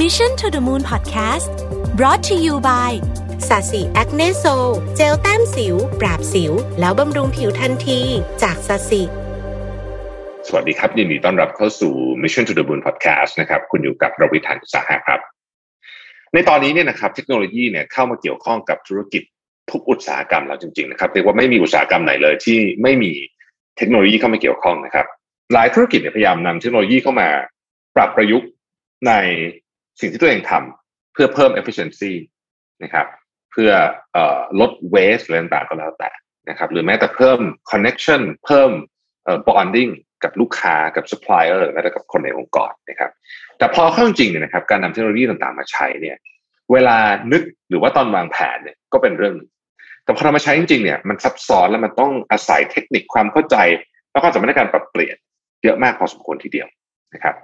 Mission to the Moon Podcast brought to you by SASI Acne Sol เจลแต้มสิว ปราบสิว แล้วบำรุงผิวทันที จาก SASI สวัสดีครับ ยินดีต้อนรับเข้าสู่ Mission to the Moon Podcast นะครับ คุณอยู่กับรวิศ หาญอุตสาหะครับ ในตอนนี้เนี่ยนะครับ เทคโนโลยีเนี่ยเข้ามาเกี่ยวข้องกับธุรกิจทุกอุตสาหกรรมแล้วจริงๆนะครับเรียกว่าไม่มีอุตสาหกรรมไหนเลยที่ไม่มีเทคโนโลยีเข้ามาเกี่ยวข้องนะครับ หลายธุรกิจเนี่ยพยายามนำเทคโนโลยีเข้ามาปรับประยุกต์ใน สิ่งที่ตัวเองทำเพื่อเพิ่ม efficiency นะครับ เพื่อเออลด waste อะไรต่างๆก็แล้วแต่นะครับ หรือแม้แต่เพิ่ม connection เพิ่มเอ่อ bonding กับลูกค้ากับ supplier หรือแม้แต่กับคนในองค์กรนะครับ แต่พอเข้าจริงเนี่ยนะครับ การนำเทคโนโลยีต่างๆมาใช้เนี่ย เวลานึกหรือว่าตอนวางแผนเนี่ยก็เป็นเรื่อง แต่พอเรามาใช้จริงๆเนี่ยมันซับซ้อนแล้วมันต้องอาศัยเทคนิคความเข้าใจ แล้วก็จะไม่ได้การปรับเปลี่ยนเยอะมากพอสมควรทีเดียวนะครับ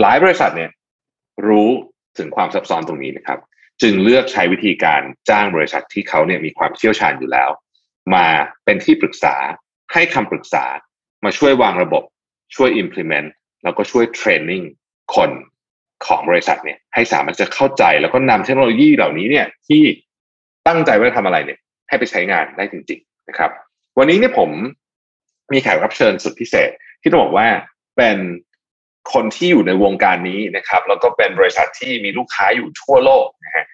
หลายบริษัทเนี่ยรู้ ถึงความซับซ้อนตรงนี้นะครับ จึงเลือกใช้วิธีการจ้างบริษัทที่เขาเนี่ยมีความเชี่ยวชาญอยู่แล้ว มาเป็นที่ปรึกษาให้คำปรึกษา มาช่วยวางระบบช่วย implement แล้วก็ช่วย training คนของบริษัทเนี่ยให้สามารถจะเข้าใจแล้วก็นำเทคโนโลยีเหล่านี้เนี่ยที่ตั้งใจว่าจะทำอะไรเนี่ยให้ไปใช้งานได้จริง ๆนะครับ วันนี้เนี่ยผมมีแขกรับเชิญสุดพิเศษที่ต้องบอกว่าเป็น คนที่อยู่ในวงการนี้นะครับ แล้วก็เป็นบริษัทที่มีลูกค้าอยู่ทั่วโลกนะฮะ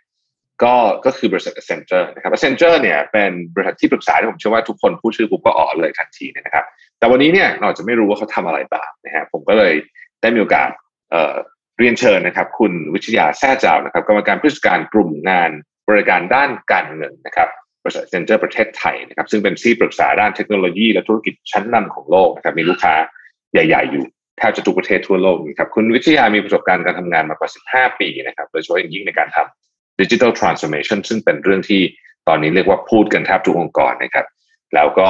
ก็ก็คือบริษัท Accenture นะครับ Accenture เนี่ยเป็นบริษัทที่ปรึกษาที่ผมเชื่อว่าทุกคนพูดชื่อปุ๊บก็อ๋อเลยทันทีนะครับ แต่วันนี้เนี่ยเราจะไม่รู้ว่าเขาทำอะไรบ้างนะฮะผมก็เลยได้มีโอกาสเอ่อเรียนเชิญนะครับ คุณวิทยาแท้เจ้านะครับกรรมการผู้จัดการกลุ่มงานบริการด้านการเงินนะครับบริษัท Accenture ประเทศไทยนะครับ ซึ่งเป็นที่ปรึกษาด้านเทคโนโลยีและธุรกิจชั้นนำของโลกนะครับมีลูกค้าใหญ่ ๆ อยู่ แทบจะทุกประเทศทั่วโลกนะครับคุณวิทยามีประสบการณ์การทำงานมากว่า 15 ปีนะครับโดยเฉพาะอย่างยิ่งในการทำดิจิทัลทรานส์ o r m a t i o n ซึ่งเป็นเรื่องที่ตอนนี้เรียกว่าพูดกันแทบทุกองค์กรนะครับ แล้วก็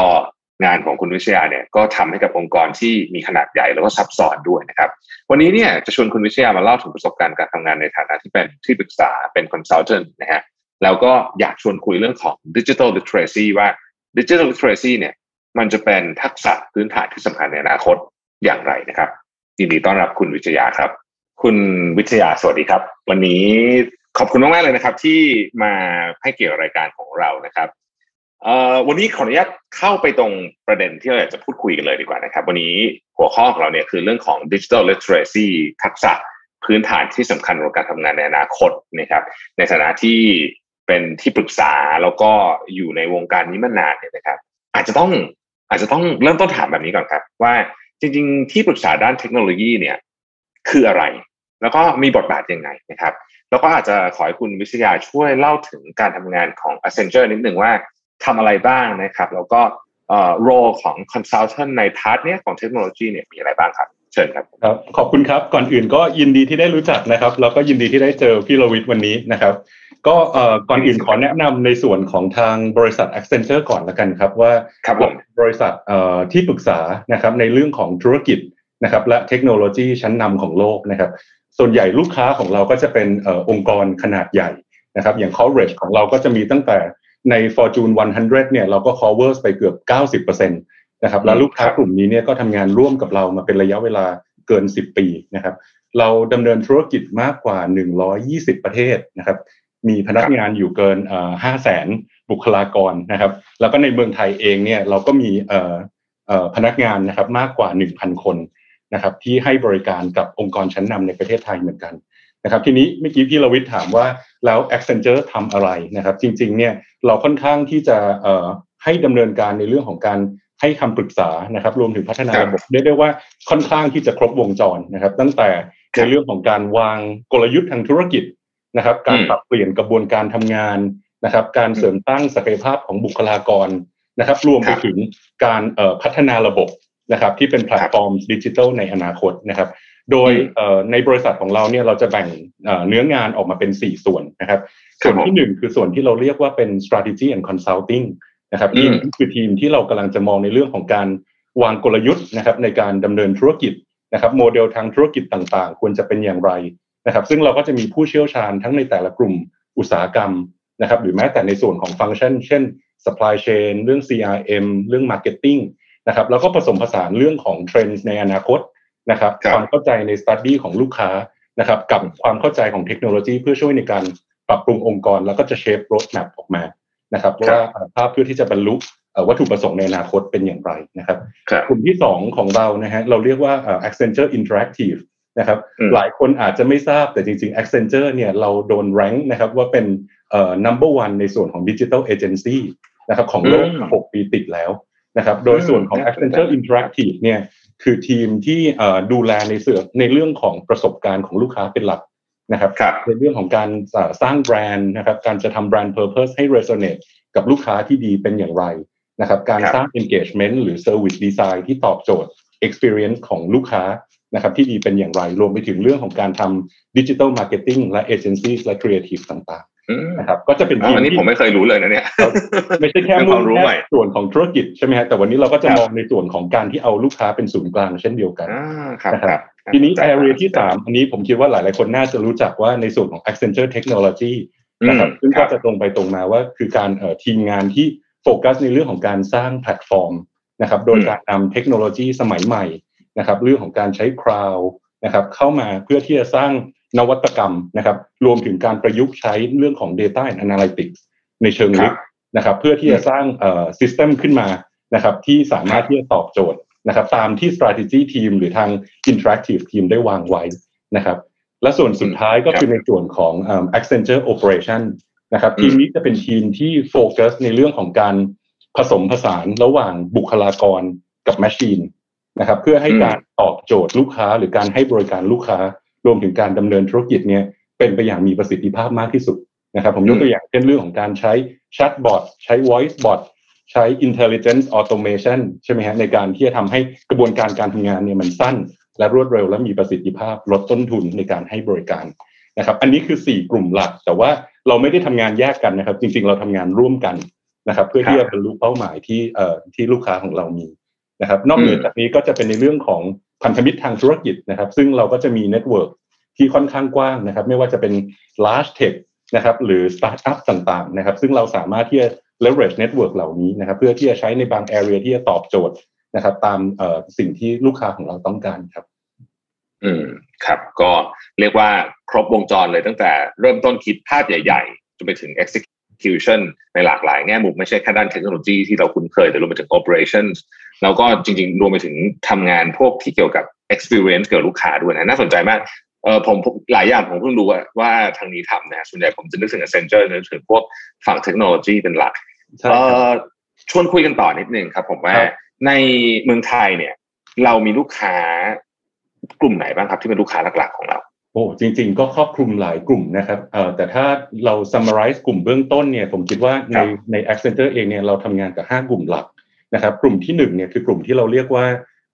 งานของคุณวิทยาเนี่ยก็ทำให้กับองค์กรที่มีขนาดใหญ่แล้วก็ซับซ้อนด้วยนะครับ วันนี้เนี่ยจะชวนคุณวิทยามาเล่าถึงประสบการณ์การทำงานในฐานะที่เป็นที่ปรึกษาเป็น consultant นะฮะแล้วก็อยากชวนคุยเรื่องของ digital literacy ว่า digital literacy เนี่ยมันจะเป็นทักษะพื้นฐานที่สำคัญในอนาคตอย่างไรนะครับ ยินดีต้อนรับคุณวิทยาครับ คุณวิทยาสวัสดีครับ วันนี้ขอบคุณมากๆเลยนะครับ ที่มาให้เกี่ยวรายการของเรานะครับวันนี้ขออนุญาตเข้าไปตรงประเด็นที่เราอยากจะพูดคุยกันเลยดีกว่านะครับ วันนี้หัวข้อของเราเนี่ยคือเรื่องของ digital literacy ทักษะพื้นฐานที่สำคัญของการทำงานในอนาคตนะครับ ในฐานะที่เป็นที่ปรึกษาแล้วก็อยู่ในวงการนี้มานานเนี่ยนะครับ อาจจะต้องอาจจะต้องเริ่มต้นถามแบบนี้ก่อนครับ ว่า จริงๆ ที่ปรึกษาด้านเทคโนโลยีเนี่ยคืออะไร แล้วก็มีบทบาทยังไงนะครับ แล้วก็อาจจะขอให้คุณวิทยาช่วยเล่าถึงการทำงานของ Accenture นิดหนึ่งว่าทำอะไรบ้างนะครับ แล้วก็เอ่อโรของ consultant ในพาร์ทเนี้ยของเทคโนโลยีเนี่ยมีอะไรบ้างครับเชิญครับครับ ขอบคุณครับ ก่อนอื่นก็ยินดีที่ได้รู้จักนะครับ แล้วก็ยินดีที่ได้เจอพี่โรวิทวันนี้นะครับ ก็เอ่อก่อนอื่นขอแนะนำในส่วนของทางบริษัท Accenture ก่อนละกันครับว่าครับผมบริษัทเอ่อที่ปรึกษานะครับในเรื่องของธุรกิจนะครับและเทคโนโลยีชั้นนำของโลกนะครับ ส่วนใหญ่ลูกค้าของเราก็จะเป็นเอ่อองค์กรขนาดใหญ่นะครับ อย่าง coverage ของเราก็จะมีตั้งแต่ใน Fortune 100 เนี่ยเราก็ cover ไปเกือบ 90%นะครับแล้วลูกค้ากลุ่มนี้เนี่ยก็ทำงานร่วมกับเรามาเป็นระยะเวลาเกิน 10 ปีนะครับ เราดำเนินธุรกิจมากกว่า 120 ประเทศนะครับ มีพนักงานอยู่เกินห้าแสนบุคลากรนะครับ แล้วก็ในเมืองไทยเองเนี่ยเราก็มีเอ่อเอ่อพนักงานนะครับมากกว่า 1,000 คนนะครับที่ให้บริการกับองค์กรชั้นนำในประเทศไทยเหมือนกันนะครับ ทีนี้เมื่อกี้พี่รวิทย์ถามว่าแล้ว Accenture ทำอะไรนะครับ จริงๆเนี่ยเราค่อนข้างที่จะเอ่อให้ดำเนินการในเรื่องของการให้คำปรึกษานะครับ รวมถึงพัฒนาระบบได้ได้ว่าค่อนข้างที่จะครบวงจรนะครับ ตั้งแต่ในเรื่องของการวางกลยุทธ์ทางธุรกิจ นะครับ การปรับเปลี่ยนกระบวนการทำงานนะครับ การเสริมตั้งศักยภาพของบุคลากรนะครับ รวมไปถึงการพัฒนาระบบนะครับ ที่เป็นแพลตฟอร์มดิจิทัลในอนาคตนะครับ โดยในบริษัทของเราเนี่ยเราจะแบ่งเนื้องานออกมาเป็น 4 ส่วนนะครับ ส่วนที่ 1 คือส่วนที่เราเรียกว่าเป็น strategy and consulting นะครับนี่คือทีมที่เรากำลังจะมองในเรื่องของการวางกลยุทธ์นะครับในการดำเนินธุรกิจนะครับ โมเดลทางธุรกิจต่างๆ ควรจะเป็นอย่างไร นะครับซึ่งเราก็จะมีผู้เชี่ยวชาญทั้งในแต่ละกลุ่มอุตสาหกรรมนะครับหรือแม้แต่ในส่วนของฟังก์ชัน เช่น supply chain เรื่อง CRM เรื่อง marketing นะครับแล้วก็ผสมผสานเรื่องของเทรนด์ในอนาคตนะครับความเข้าใจใน study ของลูกค้านะครับกับความเข้าใจของเทคโนโลยี เพื่อช่วยในการปรับปรุงองค์กร แล้วก็จะเชฟโรดแมปออกมานะครับว่าภาพเพื่อที่จะบรรลุวัตถุประสงค์ในอนาคตเป็นอย่างไรนะครับกลุ่มที่สองของเรานะฮะเราเรียกว่า Accenture Interactive นะครับหลายคนอาจจะไม่ทราบแต่จริงๆ Accenture เนี่ยเราโดนแรงค์นะครับว่าเป็น number one ในส่วนของ Digital Agency นะครับของโลก 6 ปีติดแล้วนะครับโดยส่วนของ Accenture Interactive เนี่ยคือทีมที่ดูแลในเสื่อในเรื่องของประสบการณ์ของลูกค้าเป็นหลักนะครับในเรื่องของการสร้างแบรนด์นะครับการจะทำแบรนด์ Purpose ให้ resonate กับลูกค้าที่ดีเป็นอย่างไรนะครับการสร้าง engagement หรือ service design ที่ตอบโจทย์ experience ของลูกค้า นะครับที่ดีเป็นอย่างไรรวมไปถึงเรื่องของการทำ digital marketing และ agencies และ creative ต่างๆนะครับก็จะเป็นทีมอันนี้ผมไม่เคยรู้เลยนะเนี่ยไม่ใช่แค่มุ่งแค่ส่วนของธุรกิจใช่ไหมฮะแต่วันนี้เราก็จะมองในส่วนของการที่เอาลูกค้าเป็นศูนย์กลางเช่นเดียวกันนะครับทีนี้ area ที่สามอันนี้ผมคิดว่าหลายๆคนน่าจะรู้จักว่าในส่วนของ Accenture Technology นะครับซึ่งก็จะตรงไปตรงมาว่าคือการทีมงานที่โฟกัสในเรื่องของการสร้างแพลตฟอร์มนะครับโดยการนำเทคโนโลยีสมัยใหม่ นะครับเรื่องของการใช้ cloud นะครับเข้ามาเพื่อที่จะสร้างนวัตกรรมนะครับ รวมถึงการประยุกต์ใช้เรื่องของ Data and Analytics ในเชิงลึกนะครับ เพื่อที่จะสร้างเอ่อ system ขึ้นมานะครับ ที่สามารถที่จะตอบโจทย์นะครับ ตามที่ strategy team หรือทาง interactive team ได้วางไว้นะครับ และส่วนสุดท้ายก็คือในส่วนของ Accenture Operation นะครับ ทีมนี้จะเป็นทีมที่โฟกัสในเรื่องของการผสมผสานระหว่างบุคลากรกับแมชชีน นะครับ เพื่อให้การตอบโจทย์ลูกค้า หรือการให้บริการลูกค้า รวมถึงการดำเนินธุรกิจเนี่ยเป็นไปอย่างมีประสิทธิภาพมากที่สุดนะครับ ผมยกตัวอย่างเช่นเรื่องของการใช้แชทบอทใช้ voice bot ใช้ intelligence automation ใช่ไหมฮะในการที่จะทำให้กระบวนการการทำงานเนี่ยมันสั้น และรวดเร็วและมีประสิทธิภาพลดต้นทุนในการให้บริการนะครับ อันนี้คือ 4 กลุ่มหลัก แต่ว่าเราไม่ได้ทำงานแยกกันนะครับ จริง ๆ เราทำงานร่วมกันนะครับ เพื่อที่จะบรรลุเป้าหมายที่เอ่อที่ลูกค้าของเรามี นะครับนอกเหนือจากนี้ก็จะเป็นในเรื่องของพันธมิตรทางธุรกิจนะครับ ซึ่งเราก็จะมี network ที่ค่อนข้างกว้างนะครับ ไม่ว่าจะเป็น large tech นะครับหรือสตาร์ทอัพต่างๆนะครับ ซึ่งเราสามารถที่จะ leverage network เหล่านี้นะครับ เพื่อที่จะใช้ในบาง area ที่จะตอบโจทย์นะครับ ตามสิ่งที่ลูกค้าของเราต้องการครับ อืมครับก็เรียกว่าครบวงจรเลยตั้งแต่เริ่มต้นคิดภาพใหญ่ๆจนไปถึง execution ในหลากหลายแง่มุมไม่ใช่แค่ด้านเทคโนโลยีที่เราคุ้นเคยแต่รวมไปถึง operations แล้วก็จริงๆ รวมไปถึงทำงานพวกที่เกี่ยวกับ experience เกี่ยวกับลูกค้าด้วยนะน่าสนใจมากเออผมหลายอย่างผมเพิ่งรู้ว่าทางนี้ทำนะส่วนใหญ่ผมจะนึกถึง Accenture นึกถึงพวกฝั่งเทคโนโลยีเป็นหลักเออชวนคุยกันต่อนิดนึงครับ ผมว่าในเมืองไทยเนี่ย เรามีลูกค้ากลุ่มไหนบ้างครับ ที่เป็นลูกค้าหลักๆของเราโอ้จริง ๆ ก็ครอบคลุมหลายกลุ่มนะครับเอ่อแต่ถ้าเรา summarize กลุ่มเบื้องต้นเนี่ย ผมคิดว่าในใน Accenture เองเนี่ยเราทำงานกับ 5 กลุ่มหลัก นะครับกลุ่มที่1เนี่ยคือกลุ่มที่เราเรียกว่า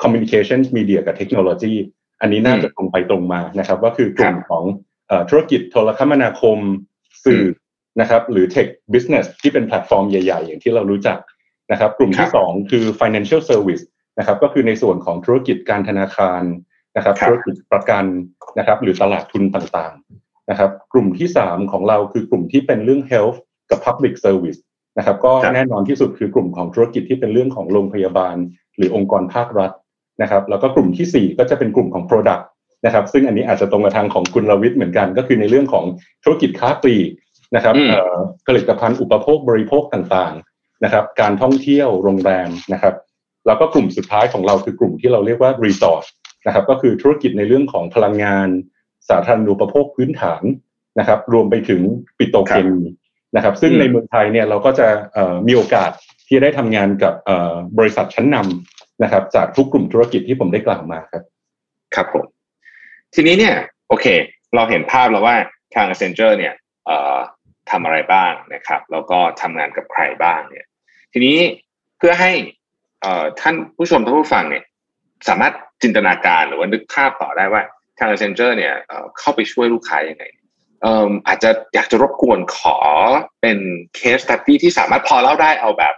communication media กับ technology อันนี้น่าจะตรงไปตรงมานะครับ ว่าคือกลุ่มของธุรกิจโทรคมนาคมสื่อนะครับ หรือ tech business ที่เป็นแพลตฟอร์มใหญ่ ๆ อย่างที่เรารู้จักนะครับ กลุ่มที่2คือ financial service นะครับ ก็คือในส่วนของธุรกิจการธนาคารนะครับธุรกิจประกันนะครับ หรือตลาดทุนต่างๆนะครับ กลุ่มที่3ของเราคือกลุ่มที่เป็นเรื่อง health กับ public service นะครับก็แน่นอนที่สุดคือกลุ่มของธุรกิจที่เป็นเรื่องของโรงพยาบาล หรือองค์กรภาครัฐนะครับ แล้วก็กลุ่มที่ 4 ก็จะเป็นกลุ่มของ Product นะครับ ซึ่งอันนี้อาจจะตรงกับทางของคุณรวิทย์เหมือนกัน ก็คือในเรื่องของธุรกิจค้าปลีกนะครับผลิตภัณฑ์อุปโภคบริโภคต่างๆนะครับ การท่องเที่ยวโรงแรมนะครับ แล้วก็กลุ่มสุดท้ายของเราคือกลุ่มที่เราเรียกว่า Resort นะครับก็คือธุรกิจในเรื่องของพลังงาน สาธารณูปโภคพื้นฐานนะครับ รวมไปถึงปิโตรเคมี นะครับ ซึ่งในเมืองไทยเนี่ยเราก็จะมีโอกาสที่ได้ทำงานกับบริษัทชั้นนำนะครับ จากทุกกลุ่มธุรกิจที่ผมได้กล่าวมาครับ ครับผมทีนี้เนี่ยโอเค เราเห็นภาพแล้วว่าทาง Accenture เนี่ยทำอะไรบ้างนะครับ แล้วก็ทำงานกับใครบ้างเนี่ย ทีนี้เพื่อให้ท่านผู้ชมท่านผู้ฟังเนี่ย สามารถจินตนาการหรือว่านึกภาพต่อได้ว่าทาง Accenture เนี่ยเข้าไปช่วยลูกค้ายังไง อาจจะอยากจะรบกวนขอเป็น case study ที่สามารถพอเล่าได้เอาแบบ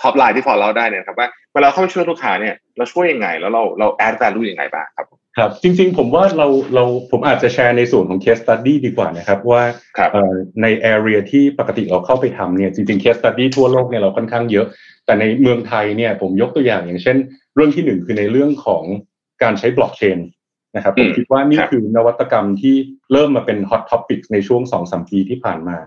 top line ที่พอเล่าได้เนี่ยครับว่าเวลาเข้าไปช่วยลูกค้าเนี่ยเราช่วยยังไง แล้วเราเรา add value ยังไงบ้างครับครับจริงๆผมว่าเราเราผมอาจจะแชร์ในส่วนของ case study ดีกว่านะครับว่าใน area ที่ปกติเราเข้าไปทำเนี่ยจริงๆ case study ทั่วโลกเนี่ยเราค่อนข้างเยอะ แต่ในเมืองไทยเนี่ยผมยกตัวอย่างอย่างเช่น เรื่องที่หนึ่งคือในเรื่องของการใช้บล็อกเชน นะครับผมคิดว่านี่คือนวัตกรรมที่เริ่มมาเป็น hot topic ในช่วงสองสามปีที่ผ่านมา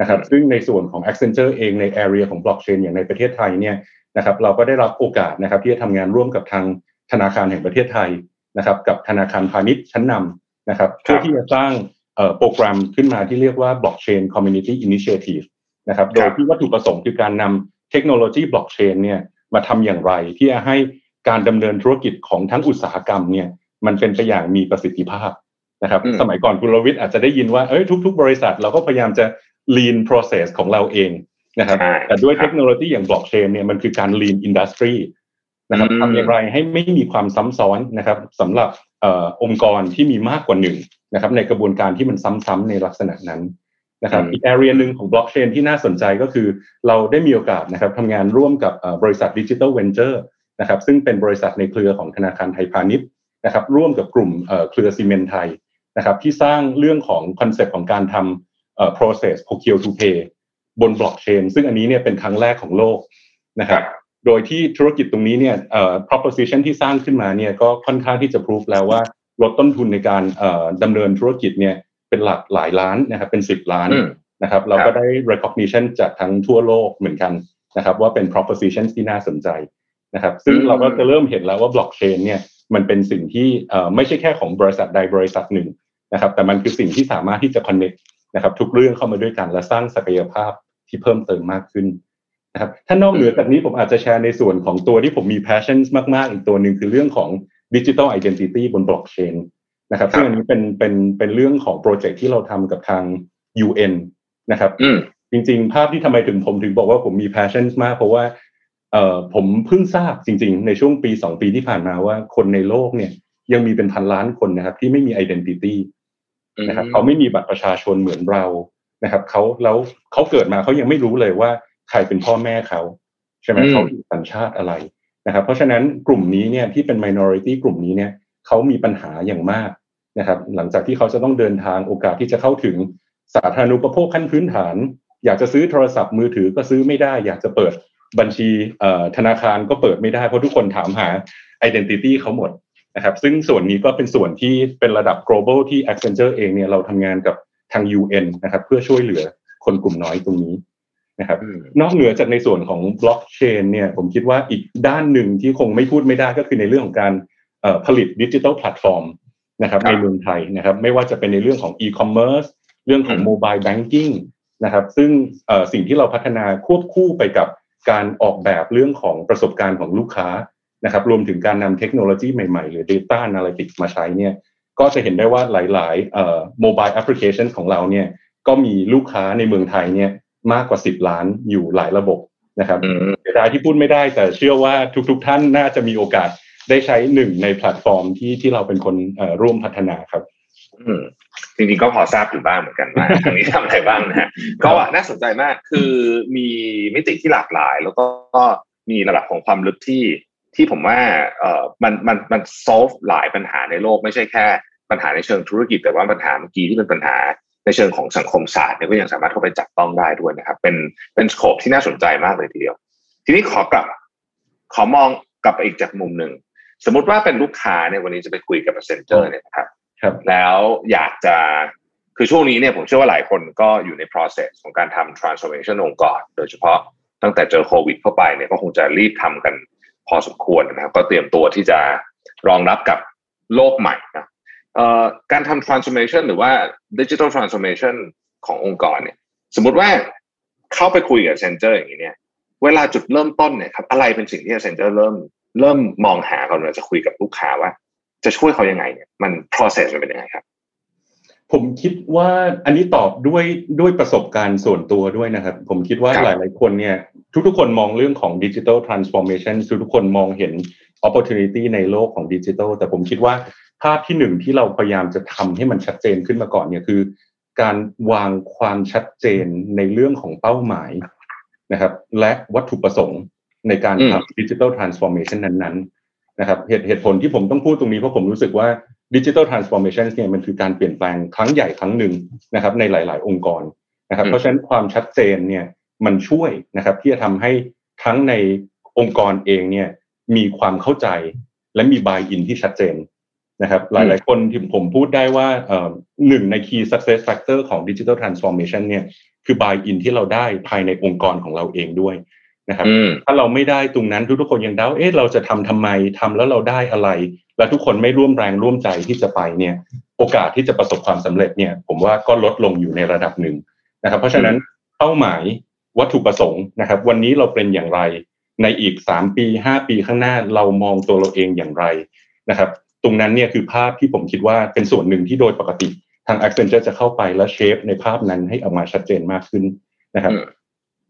นะครับ ซึ่งในส่วนของ Accenture เองใน area ของบล็อกเชนอย่างในประเทศไทยเนี่ยนะครับ เราก็ได้รับโอกาสนะครับ ที่จะทำงานร่วมกับทางธนาคารแห่งประเทศไทยนะครับ กับธนาคารพาณิชย์ชั้นนำนะครับเพื่อที่จะสร้างโปรแกรมขึ้นมาที่เรียกว่า Blockchain Community Initiative นะครับ โดยที่วัตถุประสงค์คือการนำเทคโนโลยีบล็อกเชนเนี่ยมาทำอย่างไรที่จะให้การดำเนินธุรกิจของทั้งอุตสาหกรรมเนี่ย มันเป็นไปอย่างมีประสิทธิภาพนะครับ สมัยก่อนคุณรวิทย์อาจจะได้ยินว่าเอ้ยทุก ๆ บริษัทเราก็พยายามจะ lean process ของเราเองนะครับ แต่ด้วยเทคโนโลยีอย่างบล็อกเชนเนี่ยมันคือการ lean industry นะครับทำอย่างไรให้ไม่มีความซ้ำซ้อนนะครับสำหรับองค์กรที่มีมากกว่าหนึ่งนะครับ ในกระบวนการที่มันซ้ำๆในลักษณะนั้นนะครับอีก area หนึ่งของบล็อกเชนที่น่าสนใจก็คือเราได้มีโอกาสนะครับทำงานร่วมกับบริษัท Digital Ventures นะครับซึ่งเป็นบริษัทในเครือของธนาคารไทยพาณิชย์ นะครับร่วมกับกลุ่มเครือซีเมนต์ไทยนะครับที่สร้างเรื่องของ concept ของการทำ process procure to pay บนบล็อกเชนซึ่งอันนี้เนี่ยเป็นครั้งแรกของโลกนะครับโดยที่ธุรกิจตรงนี้เนี่ย proposition ที่สร้างขึ้นมาเนี่ยก็ค่อนข้างที่จะพิสูจแล้วว่าลดต้นทุนในการดำเนินธุรกิจเนี่ยเป็นหลักหลายล้านนะครับเป็นสิบล้านนะครับเราก็ได้ recognition จากทั้งทั่วโลกเหมือนกันนะครับว่าเป็น proposition ที่น่าสนใจนะครับซึ่งเราก็จะเริ่มเห็นแล้วว่าบล็อกเชนเนี่ย มันเป็นสิ่งที่ไม่ใช่แค่ของบริษัทใดบริษัทหนึ่งนะครับ แต่มันคือสิ่งที่สามารถที่จะ connect นะครับทุกเรื่องเข้ามาด้วยกันและสร้างศักยภาพที่เพิ่มเติมมากขึ้นนะครับถ้านอกเหนือจากนี้ผมอาจจะแชร์ในส่วนของตัวที่ผมมี passion มาก ๆ อีกตัวหนึ่งคือเรื่องของ digital identity บนบล็อกเชนนะครับซึ่งอันนี้เป็นเป็นเป็นเรื่องของโปรเจกต์ที่เราทำกับทาง UN นะครับจริง ๆ ภาพที่ทำไมถึงผมถึงบอกว่าผมมี passion มาก เพราะว่า เอ่อผมเพิ่งทราบจริง ๆ ในช่วงปีสองปีที่ผ่านมาว่าคนในโลกเนี่ยยังมีเป็นพันล้านคนนะครับ ที่ไม่มี identity นะครับเขาไม่มีบัตรประชาชนเหมือนเรานะครับเขาแล้วเขาเกิดมาเขายังไม่รู้เลยว่าใครเป็นพ่อแม่เขาใช่ไหมเขาสัญชาติอะไรนะครับ เพราะฉะนั้นกลุ่มนี้เนี่ยที่เป็น minority กลุ่มนี้เนี่ยเขามีปัญหาอย่างมากนะครับ หลังจากที่เขาจะต้องเดินทางโอกาสที่จะเข้าถึงสาธารณูปโภคขั้นพื้นฐาน อยากจะซื้อโทรศัพท์มือถือก็ซื้อไม่ได้ อยากจะเปิด บัญชีธนาคารก็เปิดไม่ได้เพราะทุกคนถามหา identity เขาหมดนะครับ ซึ่งส่วนนี้ก็เป็นส่วนที่เป็นระดับ global ที่ Accenture เองเนี่ยเราทำงานกับทาง UN นะครับ เพื่อช่วยเหลือคนกลุ่มน้อยตรงนี้นะครับ นอกเหนือจากในส่วนของบล็อกเชนเนี่ย ผมคิดว่าอีกด้านหนึ่งที่คงไม่พูดไม่ได้ก็คือในเรื่องของการผลิต digital platform นะครับในเมืองไทยนะครับ ไม่ว่าจะเป็นในเรื่องของอีคอมเมิร์ซเรื่องของ mobile bankingนะครับ ซึ่งสิ่งที่เราพัฒนาควบคู่ไปกับ การออกแบบเรื่องของประสบการณ์ของลูกค้านะครับรวมถึงการนำเทคโนโลยีใหม่ ๆ หรือ Data Analytics มาใช้เนี่ยก็จะเห็นได้ว่าหลายๆ mobile application ของเราเนี่ยก็มีลูกค้าในเมืองไทยเนี่ยมากกว่า 10 ล้านอยู่หลายระบบนะครับเสียดายที่พูดไม่ได้แต่เชื่อว่าทุกๆท่านน่าจะมีโอกาสได้ใช้หนึ่งในแพลตฟอร์มที่ที่เราเป็นคนร่วมพัฒนาครับ จริงๆก็พอทราบอยู่บ้างเหมือนกันว่าทางนี้ทำอะไรบ้างนะก็น่าสนใจมากคือมีมิติที่หลากหลาย แล้วก็มีระดับของความลึกที่ที่ผมว่าเออมันมันมัน solve หลายปัญหาในโลกไม่ใช่แค่ปัญหาในเชิงธุรกิจ แต่ว่าปัญหาเมื่อกี้ที่เป็นปัญหาในเชิงของสังคมศาสตร์เนี่ยก็ยังสามารถเข้าไปจับต้องได้ด้วยนะครับ เป็นเป็นสโคปที่น่าสนใจมากเลยทีเดียว ทีนี้ขอกลับ ขอมองกลับไปอีกจากมุมหนึ่งสมมติว่าเป็นลูกค้าเนี่ยวันนี้จะไปคุยกับเซนเจอร์เนี่ยนะครับ แล้วอยากจะคือช่วงนี้เนี่ยผมเชื่อว่าหลายคนก็อยู่ใน process ของการทำ transformation องค์กร โดยเฉพาะตั้งแต่เจอโควิดเข้าไปเนี่ยก็คงจะรีบทำกันพอสมควรนะครับก็เตรียมตัวที่จะรองรับกับโลกใหม่นะการทำ transformation หรือว่า digital transformation ขององค์กรเนี่ย สมมติว่าเข้าไปคุยกับเซนเจอร์อย่างนี้เนี่ยเวลาจุดเริ่มต้นเนี่ยครับอะไรเป็นสิ่งที่ Accenture เริ่มเริ่มมองหาเขาเราจะคุยกับลูกค้าว่า จะช่วยเขายังไงเนี่ยมัน process มันเป็นยังไงครับ ผมคิดว่าอันนี้ตอบด้วยด้วยประสบการณ์ส่วนตัวด้วยนะครับ ผมคิดว่าหลายๆคนเนี่ย ทุกๆคนมองเรื่องของ digital transformation ทุกๆคนมองเห็น opportunity ในโลกของดิจิทัลแต่ผมคิดว่าภาพที่หนึ่งที่เราพยายามจะทำให้มันชัดเจนขึ้นมาก่อนเนี่ยคือ การวางความชัดเจนในเรื่องของเป้าหมายนะครับ และวัตถุประสงค์ในการทำ digital transformation นั้นๆ นะครับเหตุเหตุผลที่ผมต้องพูดตรงนี้เพราะผมรู้สึกว่า digital transformation เนี่ยมันคือการเปลี่ยนแปลงครั้งใหญ่ครั้งหนึ่งนะครับในหลาย ๆ องค์กรนะครับเพราะฉะนั้นความชัดเจนเนี่ยมันช่วยนะครับที่จะทำให้ทั้งในองค์กรเองเนี่ยมีความเข้าใจและมี buy in ที่ชัดเจนนะครับหลาย ๆ คนที่ผมพูดได้ว่าหนึ่งใน key success factor ของ digital transformation เนี่ยคือ buy in ที่เราได้ภายในองค์กรของเราเองด้วย นะครับ ถ้าเราไม่ได้ตรงนั้นทุกๆคนยังเดาเอ๊ะเราจะทำทำไมทำแล้วเราได้อะไร และทุกคนไม่ร่วมแรงร่วมใจที่จะไปเนี่ย โอกาสที่จะประสบความสำเร็จเนี่ย ผมว่าก็ลดลงอยู่ในระดับหนึ่งนะครับ เพราะฉะนั้นเป้าหมายวัตถุประสงค์นะครับ วันนี้เราเป็นอย่างไร ในอีกสามปีห้าปีข้างหน้าเรามองตัวเราเองอย่างไรนะครับ ตรงนั้นเนี่ยคือภาพที่ผมคิดว่าเป็นส่วนหนึ่งที่โดยปกติทาง Accenture จะเข้าไปและเชฟในภาพนั้นให้ออกมาชัดเจนมากขึ้นนะครับ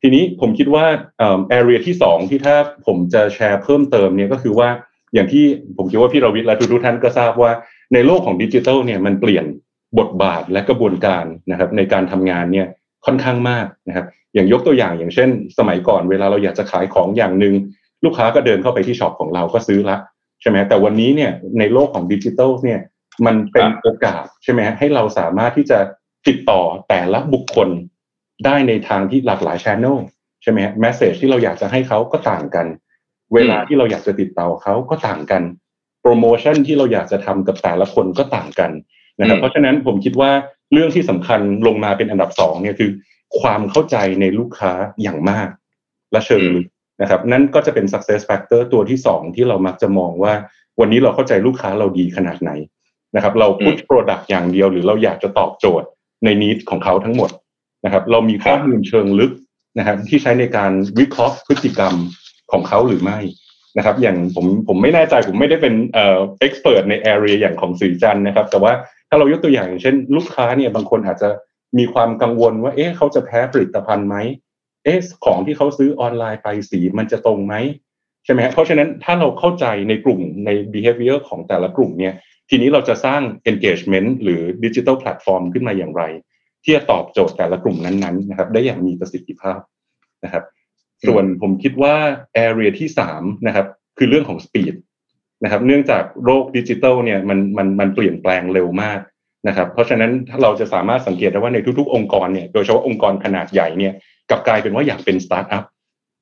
ทีนี้ผมคิดว่าเอ่อ area ที่สองที่ถ้าผมจะแชร์เพิ่มเติมเนี่ยก็คือว่าอย่างที่ผมคิดว่าพี่รวิทย์และทุกท่านก็ทราบว่าในโลกของดิจิทัลเนี่ยมันเปลี่ยนบทบาทและกระบวนการนะครับในการทำงานเนี่ยค่อนข้างมากนะครับ อย่างยกตัวอย่างอย่างเช่น สมัยก่อนเวลาเราอยากจะขายของอย่างหนึ่งลูกค้าก็เดินเข้าไปที่ shop ของเราก็ซื้อละใช่ไหมแต่วันนี้เนี่ยในโลกของดิจิทัลเนี่ยมันเป็นโอกาสใช่ไหมให้เราสามารถที่จะติดต่อแต่ละบุคคล ได้ในทางที่หลากหลายช่องใช่ไหม message ที่เราอยากจะให้เขาก็ต่างกัน เวลาที่เราอยากจะติดต่อเขาก็ต่างกันโปรโมชั่นที่เราอยากจะทำกับแต่ละคนก็ต่างกันนะครับเพราะฉะนั้นผมคิดว่าเรื่องที่สำคัญลงมาเป็นอันดับสองเนี่ยคือ ความเข้าใจในลูกค้าอย่างมาก และเชิงลึกนะครับ นั่นก็จะเป็น success factor ตัวที่สองที่เรามักจะมองว่า วันนี้เราเข้าใจลูกค้าเราดีขนาดไหนนะครับ เรา push product อย่างเดียวหรือเราอยากจะตอบโจทย์ใน need ของเขาทั้งหมด นะครับ เรามีข้อมูลเชิงลึกนะครับที่ใช้ในการวิเคราะห์พฤติกรรมของเขาหรือไม่นะครับ อย่างผมผมไม่แน่ใจผมไม่ได้เป็นเอ่อ expert ใน area อย่างของสื่อจันนะครับ แต่ว่าถ้าเรายกตัวอย่างอย่างเช่น ลูกค้าเนี่ยบางคนอาจจะมีความกังวลว่า เอ๊ะเขาจะแพ้ผลิตภัณฑ์ไหมเอ๊ะของที่เขาซื้อออนไลน์ไปสีมันจะตรงไหมใช่ไหมเพราะฉะนั้นถ้าเราเข้าใจในกลุ่มใน behavior ของแต่ละกลุ่มเนี่ย ทีนี้เราจะสร้าง engagement หรือ digital platform ขึ้นมาอย่างไร ที่จะตอบโจทย์แต่ละกลุ่มนั้นๆนะครับ ได้อย่างมีประสิทธิภาพนะครับ ส่วนผมคิดว่า area ที่สามนะครับ คือเรื่องของ speed นะครับ เนื่องจากโลกดิจิทัลเนี่ยมันมันมันเปลี่ยนแปลงเร็วมากนะครับ เพราะฉะนั้นถ้าเราจะสามารถสังเกตได้ว่าในทุกๆ องค์กรเนี่ยโดยเฉพาะองค์กรขนาดใหญ่เนี่ยกลับกลายเป็นว่าอยากเป็นสตาร์ทอัพ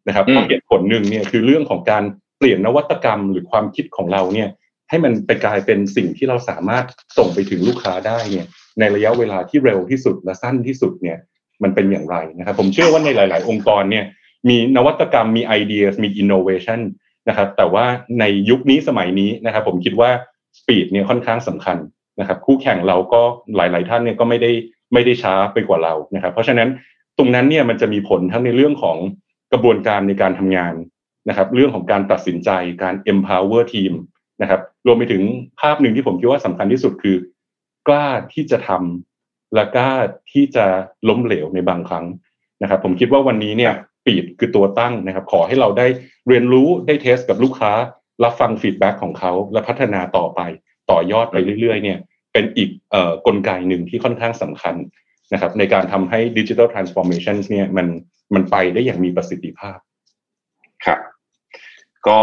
นะครับเพราะเหตุผลหนึ่งเนี่ยคือเรื่องของการเปลี่ยนนวัตกรรมหรือความคิดของเราเนี่ยให้มันไปกลายเป็นสิ่งที่เราสามารถส่งไปถึงลูกค้าได้เนี่ย ในระยะเวลาที่เร็วที่สุดและสั้นที่สุดเนี่ยมันเป็นอย่างไรนะครับ ผมเชื่อว่าในหลาย ๆ องค์กรเนี่ยมีนวัตกรรมมีไอเดียมีอินโนเวชันนะครับ แต่ว่าในยุคนี้สมัยนี้นะครับ ผมคิดว่าสปีดเนี่ยค่อนข้างสำคัญนะครับ คู่แข่งเราก็หลาย ๆ ท่านเนี่ยก็ไม่ได้ไม่ได้ช้าไปกว่าเรานะครับ เพราะฉะนั้นตรงนั้นเนี่ยมันจะมีผลทั้งในเรื่องของกระบวนการในการทำงานนะครับ เรื่องของการตัดสินใจการ empower team นะครับ รวมไปถึงภาพหนึ่งที่ผมคิดว่าสำคัญที่สุดคือ กล้าที่จะทำและกล้าที่จะล้มเหลวในบางครั้งนะครับ ผมคิดว่าวันนี้เนี่ย speed คือตัวตั้งนะครับ ขอให้เราได้เรียนรู้ได้ test กับลูกค้า รับฟัง feedback ของเขา และพัฒนาต่อไปต่อยอดไปเรื่อยๆ เนี่ย เป็นอีกอกลไกหนึ่งที่ค่อนข้างสำคัญนะครับ ในการทำให้ digital transformation เนี่ยมันมันไปได้อย่างมีประสิทธิภาพ ครับ ก็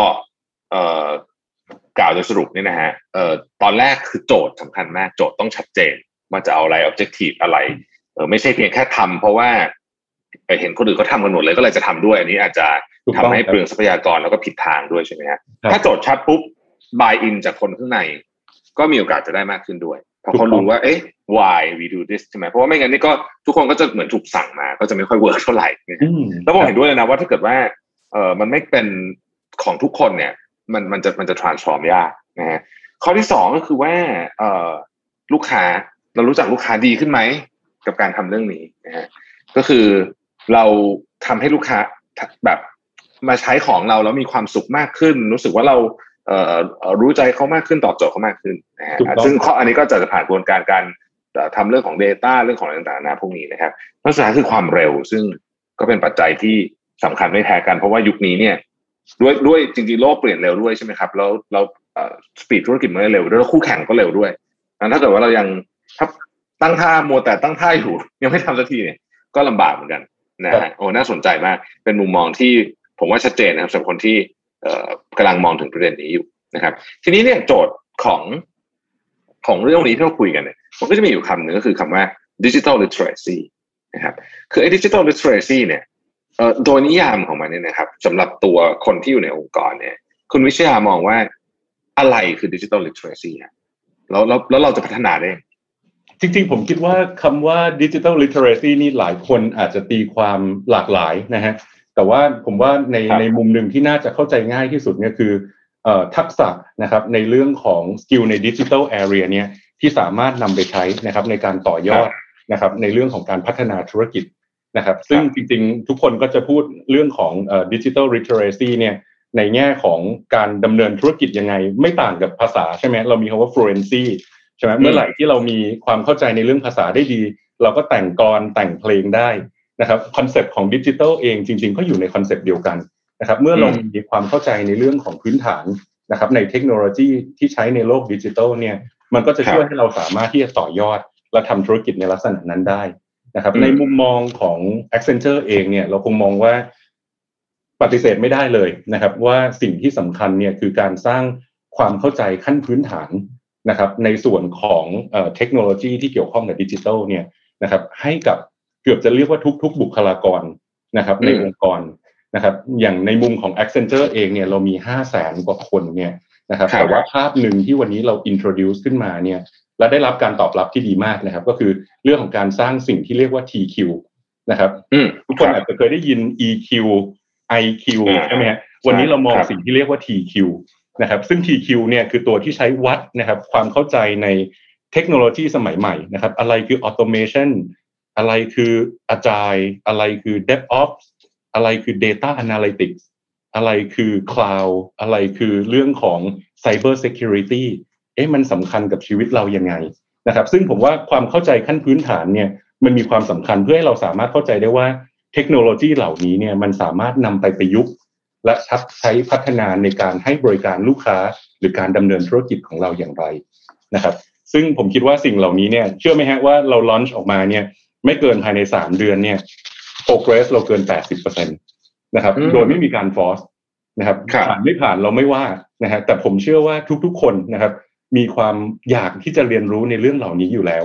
กล่าวโดยสรุปเนี่ยนะฮะเอ่อตอนแรกคือโจทย์สำคัญมากโจทย์ต้องชัดเจนว่าจะเอาอะไร objective อะไรเออไม่ใช่เพียงแค่ทำเพราะว่าเห็นคนอื่นเขาทำกันหมดเลยก็เลยจะทำด้วย อันนี้อาจจะทำให้เปลืองทรัพยากรแล้วก็ผิดทางด้วยใช่ไหมฮะถ้าโจทย์ชัดปุ๊บ buy in จากคนข้างใน ก็มีโอกาสจะได้มากขึ้นด้วยเพราะเขารู้ว่าเอ๊ะ why we do this ใช่ไหมเพราะว่าไม่งั้นนี่ก็ทุกคนก็จะเหมือนถูกสั่งมา ก็จะไม่ค่อย work เท่าไหร่แล้วผมเห็นด้วยเลยนะว่าถ้าเกิดว่าเออมันไม่เป็นของทุกคนเนี่ย มันมันจะมันจะ transform ยากนะฮะข้อที่สองก็คือว่าเออลูกค้าเรารู้จักลูกค้าดีขึ้นไหม กับการทำเรื่องนี้นะฮะก็คือเราทำให้ลูกค้าแบบมาใช้ของเราแล้วมีความสุขมากขึ้น รู้สึกว่าเราเอ่อรู้ใจเขามากขึ้นตอบโจทย์เขามากขึ้นนะฮะซึ่งข้ออันนี้ก็จะผ่านกระบวนการการทำเรื่องของ Data เรื่องของต่างๆนะพวกนี้นะครับเพราะสุดท้ายคือความเร็ว ซึ่งก็เป็นปัจจัยที่สำคัญไม่แพ้กันเพราะว่ายุคนี้เนี่ย ด้วยด้วยจริงๆโลกเปลี่ยนเร็วด้วยใช่ไหมครับแล้วเราสปีดธุรกิจมันเร็วด้วยแล้วคู่แข่งก็เร็วด้วยถ้าเกิดว่าเรายังถ้าตั้งท่ามัวแต่ตั้งท่าอยู่ ยังไม่ทำสักทีเนี่ยก็ลำบากเหมือนกันนะฮะโอ้น่าสนใจมาก เป็นมุมมองที่ผมว่าชัดเจนนะครับสำหรับคนที่กำลังมองถึงประเด็นนี้อยู่นะครับ ทีนี้เนี่ยโจทย์ของของเรื่องนี้ที่เราคุยกันเนี่ยมันก็จะมีอยู่คำหนึ่งก็คือคำว่า digital literacy นะครับคือไอ้ digital literacy เนี่ย โดยนิยามของมันเนี่ยนะครับสำหรับตัวคนที่อยู่ในองค์กรเนี่ย คุณวิชยามองว่าอะไรคือ digital literacy อะแล้วแล้วแล้วเราจะพัฒนาได้จริงๆ ผมคิดว่าคำว่า digital literacy นี่หลายคนอาจจะตีความหลากหลายนะฮะแต่ว่าผมว่าในในมุมหนึ่งที่น่าจะเข้าใจง่ายที่สุดเนี่ยคือทักษะนะครับในเรื่องของ skill ใน digital area เนี่ยที่สามารถนำไปใช้นะครับในการต่อยอดนะครับในเรื่องของการพัฒนาธุรกิจ นะครับซึ่งจริงๆ ทุกคนก็จะพูดเรื่องของ digital literacy เนี่ยในแง่ของการดำเนินธุรกิจยังไง ไม่ต่างกับภาษาใช่ไหมเรามีคำว่า fluency ใช่ไหมเมื่อไหร่ที่เรามีความเข้าใจในเรื่องภาษาได้ดี เราก็แต่งกลอนแต่งเพลงได้นะครับ concept ของดิจิทัลเองจริง ๆ ก็อยู่ใน concept เดียวกันนะครับเมื่อเรามีความเข้าใจในเรื่องของพื้นฐานนะครับในเทคโนโลยีที่ใช้ในโลกดิจิทัลเนี่ยมันก็จะช่วยให้เราสามารถที่จะต่อยอดและทำธุรกิจในลักษณะนั้นได้ นะครับ ในมุมมองของ Accenture เองเนี่ย เราคงมองว่าปฏิเสธไม่ได้เลยนะครับ ว่าสิ่งที่สำคัญเนี่ยคือการสร้างความเข้าใจขั้นพื้นฐานนะครับ ในส่วนของเทคโนโลยีที่เกี่ยวข้องกับดิจิทัลเนี่ยนะครับ ให้กับเกือบจะเรียกว่าทุก ๆ บุคลากรนะครับ ในองค์กรนะครับ อย่างในมุมของ Accenture เองเนี่ยเรามี5 0 0แสนกว่าคนเนี่ยนะครับแต่ว่าภาพหนึ่งที่วันนี้เรา introduce ขึ้นมาเนี่ย และได้รับการตอบรับที่ดีมากนะครับ ก็คือเรื่องของการสร้างสิ่งที่เรียกว่า TQ นะครับทุกคนอาจจะเคยได้ยิน EQ IQ ใช่ไหมฮะวันนี้เรามองสิ่งที่เรียกว่า TQ นะครับ ซึ่ง TQ เนี่ยคือตัวที่ใช้วัดนะครับ ความเข้าใจในเทคโนโลยีสมัยใหม่นะครับ อะไรคือ automation อะไรคือ agile อะไรคือ DevOps อะไรคือ data analytics อะไรคือ cloud อะไรคือเรื่องของ cyber security เอ๊ะมันสำคัญกับชีวิตเรายังไงนะครับ ซึ่งผมว่าความเข้าใจขั้นพื้นฐานเนี่ยมันมีความสำคัญเพื่อให้เราสามารถเข้าใจได้ว่าเทคโนโลยีเหล่านี้เนี่ยมันสามารถนำไปประยุกต์ และชักใช้พัฒนาในการให้บริการลูกค้า หรือการดำเนินธุรกิจของเราอย่างไรนะครับ ซึ่งผมคิดว่าสิ่งเหล่านี้เนี่ยเชื่อไหมฮะว่าเราลอนช์ออกมาเนี่ยไม่เกินภายในสามเดือนเนี่ยโปรเกรสเราเกินแปดสิบเปอร์เซ็นตนะครับ โดยไม่มีการฟอสนะครับผ่านไม่ผ่านเราไม่ว่านะฮะแต่ผมเชื่อว่าทุกๆคนนะครับ มีความอยากที่จะเรียนรู้ในเรื่องเหล่านี้อยู่แล้ว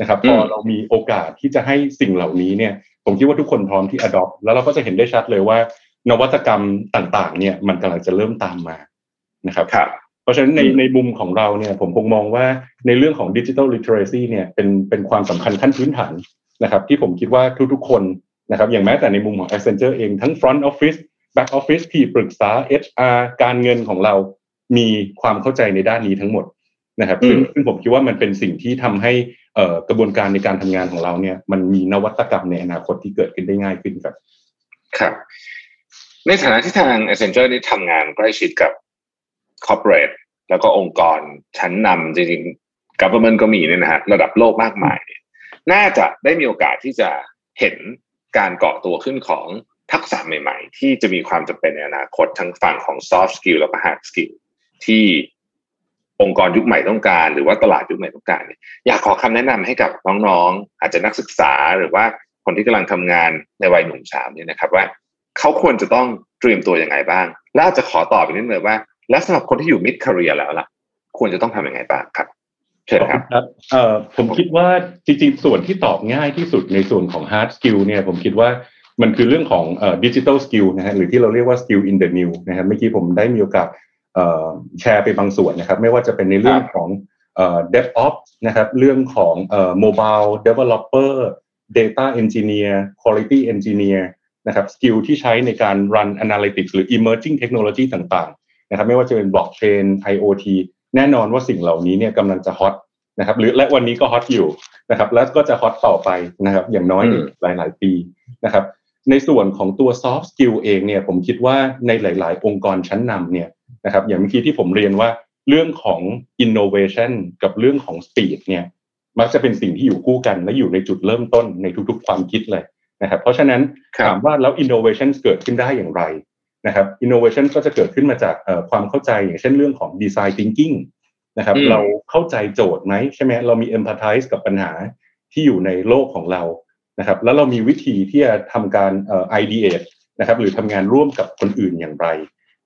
นะครับพอเรามีโอกาสที่จะให้สิ่งเหล่านี้เนี่ย ผมคิดว่าทุกคนพร้อมที่ adopt แล้วเราก็จะเห็นได้ชัดเลยว่า นวัตกรรมต่างๆ เนี่ยมันกำลังจะเริ่มตามมานะครับครับเพราะฉะนั้นในในมุมของเราเนี่ยผมคงมองว่าในเรื่องของดิจิทัลลิเทเรซีเนี่ยเป็นเป็นความสำคัญขั้นพื้นฐานนะครับ ที่ผมคิดว่าทุกๆคนนะครับอย่างแม้แต่ในมุมของ Accenture เองทั้ง Front Office Back Office ที่ปรึกษา HR การเงินของเรามีความเข้าใจในด้านนี้ทั้งหมด นะครับซึ่งซึ่งผมคิดว่ามันเป็นสิ่งที่ทำให้กระบวนการในการทำงานของเราเนี่ย มันมีนวัตกรรมในอนาคตที่เกิดขึ้นได้ง่ายขึ้นครับครับในฐานะที่ทาง Accenture ได้ทำงานใกล้ชิดกับ corporate แล้วก็องค์กรชั้นนำจริงๆ government ก็มีเนี่ยนะฮะระดับโลกมากมาย น่าจะได้มีโอกาสที่จะเห็นการเกาะตัวขึ้นของทักษะใหม่ๆ ที่จะมีความจำเป็นในอนาคตทั้งฝั่งของ soft skill แล้วก็ hard skill ที่ องค์กรยุคใหม่ต้องการ หรือว่าตลาดยุคใหม่ต้องการเนี่ยอยากขอคำแนะนำให้กับน้องๆ อาจจะนักศึกษาหรือว่าคนที่กำลังทำงานในวัยหนุ่มสาวเนี่ยนะครับว่าเขาควรจะต้องเตรียมตัวยังไงบ้าง แล้วจะขอตอบไปนิดนึงว่า แล้วสำหรับคนที่อยู่มิดคาเรียแล้วล่ะ ควรจะต้องทำยังไงบ้างครับเชิญครับเอ่อผมคิดว่าจริงๆ ส่วนที่ตอบง่ายที่สุดในส่วนของ hard skill เนี่ยผมคิดว่ามันคือเรื่องของเอ่อ digital skill นะฮะหรือที่เราเรียกว่า skill in the new นะครับเมื่อกี้ผมได้มีโอกาส แชร์ไปบางส่วนนะครับ ไม่ว่าจะเป็นในเรื่องของเอ่อ DevOps นะครับ เรื่องของเอ่อ mobile developer data engineer quality engineer นะครับสกิลที่ใช้ในการ run analytics หรือ emerging technology ต่างๆ นะครับ ไม่ว่าจะเป็น blockchain IoT แน่นอนว่าสิ่งเหล่านี้เนี่ยกำลังจะฮอตนะครับหรือและวันนี้ก็ฮอตอยู่นะครับ และก็จะฮอตต่อไปนะครับ อย่างน้อยหลาย ๆ ปีนะครับ ในส่วนของตัว soft skill เองเนี่ยผมคิดว่าในหลาย ๆ องค์กรชั้นนำเนี่ย นะครับอย่างเมื่อกี้ที่ผมเรียนว่าเรื่องของ innovation กับเรื่องของ speed เนี่ยมักจะเป็นสิ่งที่อยู่คู่กันและอยู่ในจุดเริ่มต้นในทุกๆ ความคิดเลยนะครับเพราะฉะนั้นถามว่าแล้ว innovation เกิดขึ้นได้อย่างไรนะครับ innovation ก็จะเกิดขึ้นมาจากความเข้าใจอย่างเช่นเรื่องของ design thinking นะครับเราเข้าใจโจทย์ไหมใช่ไหมเรามี empathize กับปัญหาที่อยู่ในโลกของเรานะครับแล้วเรามีวิธีที่จะทำการ ideate นะครับหรือทำงานร่วมกับคนอื่นอย่างไร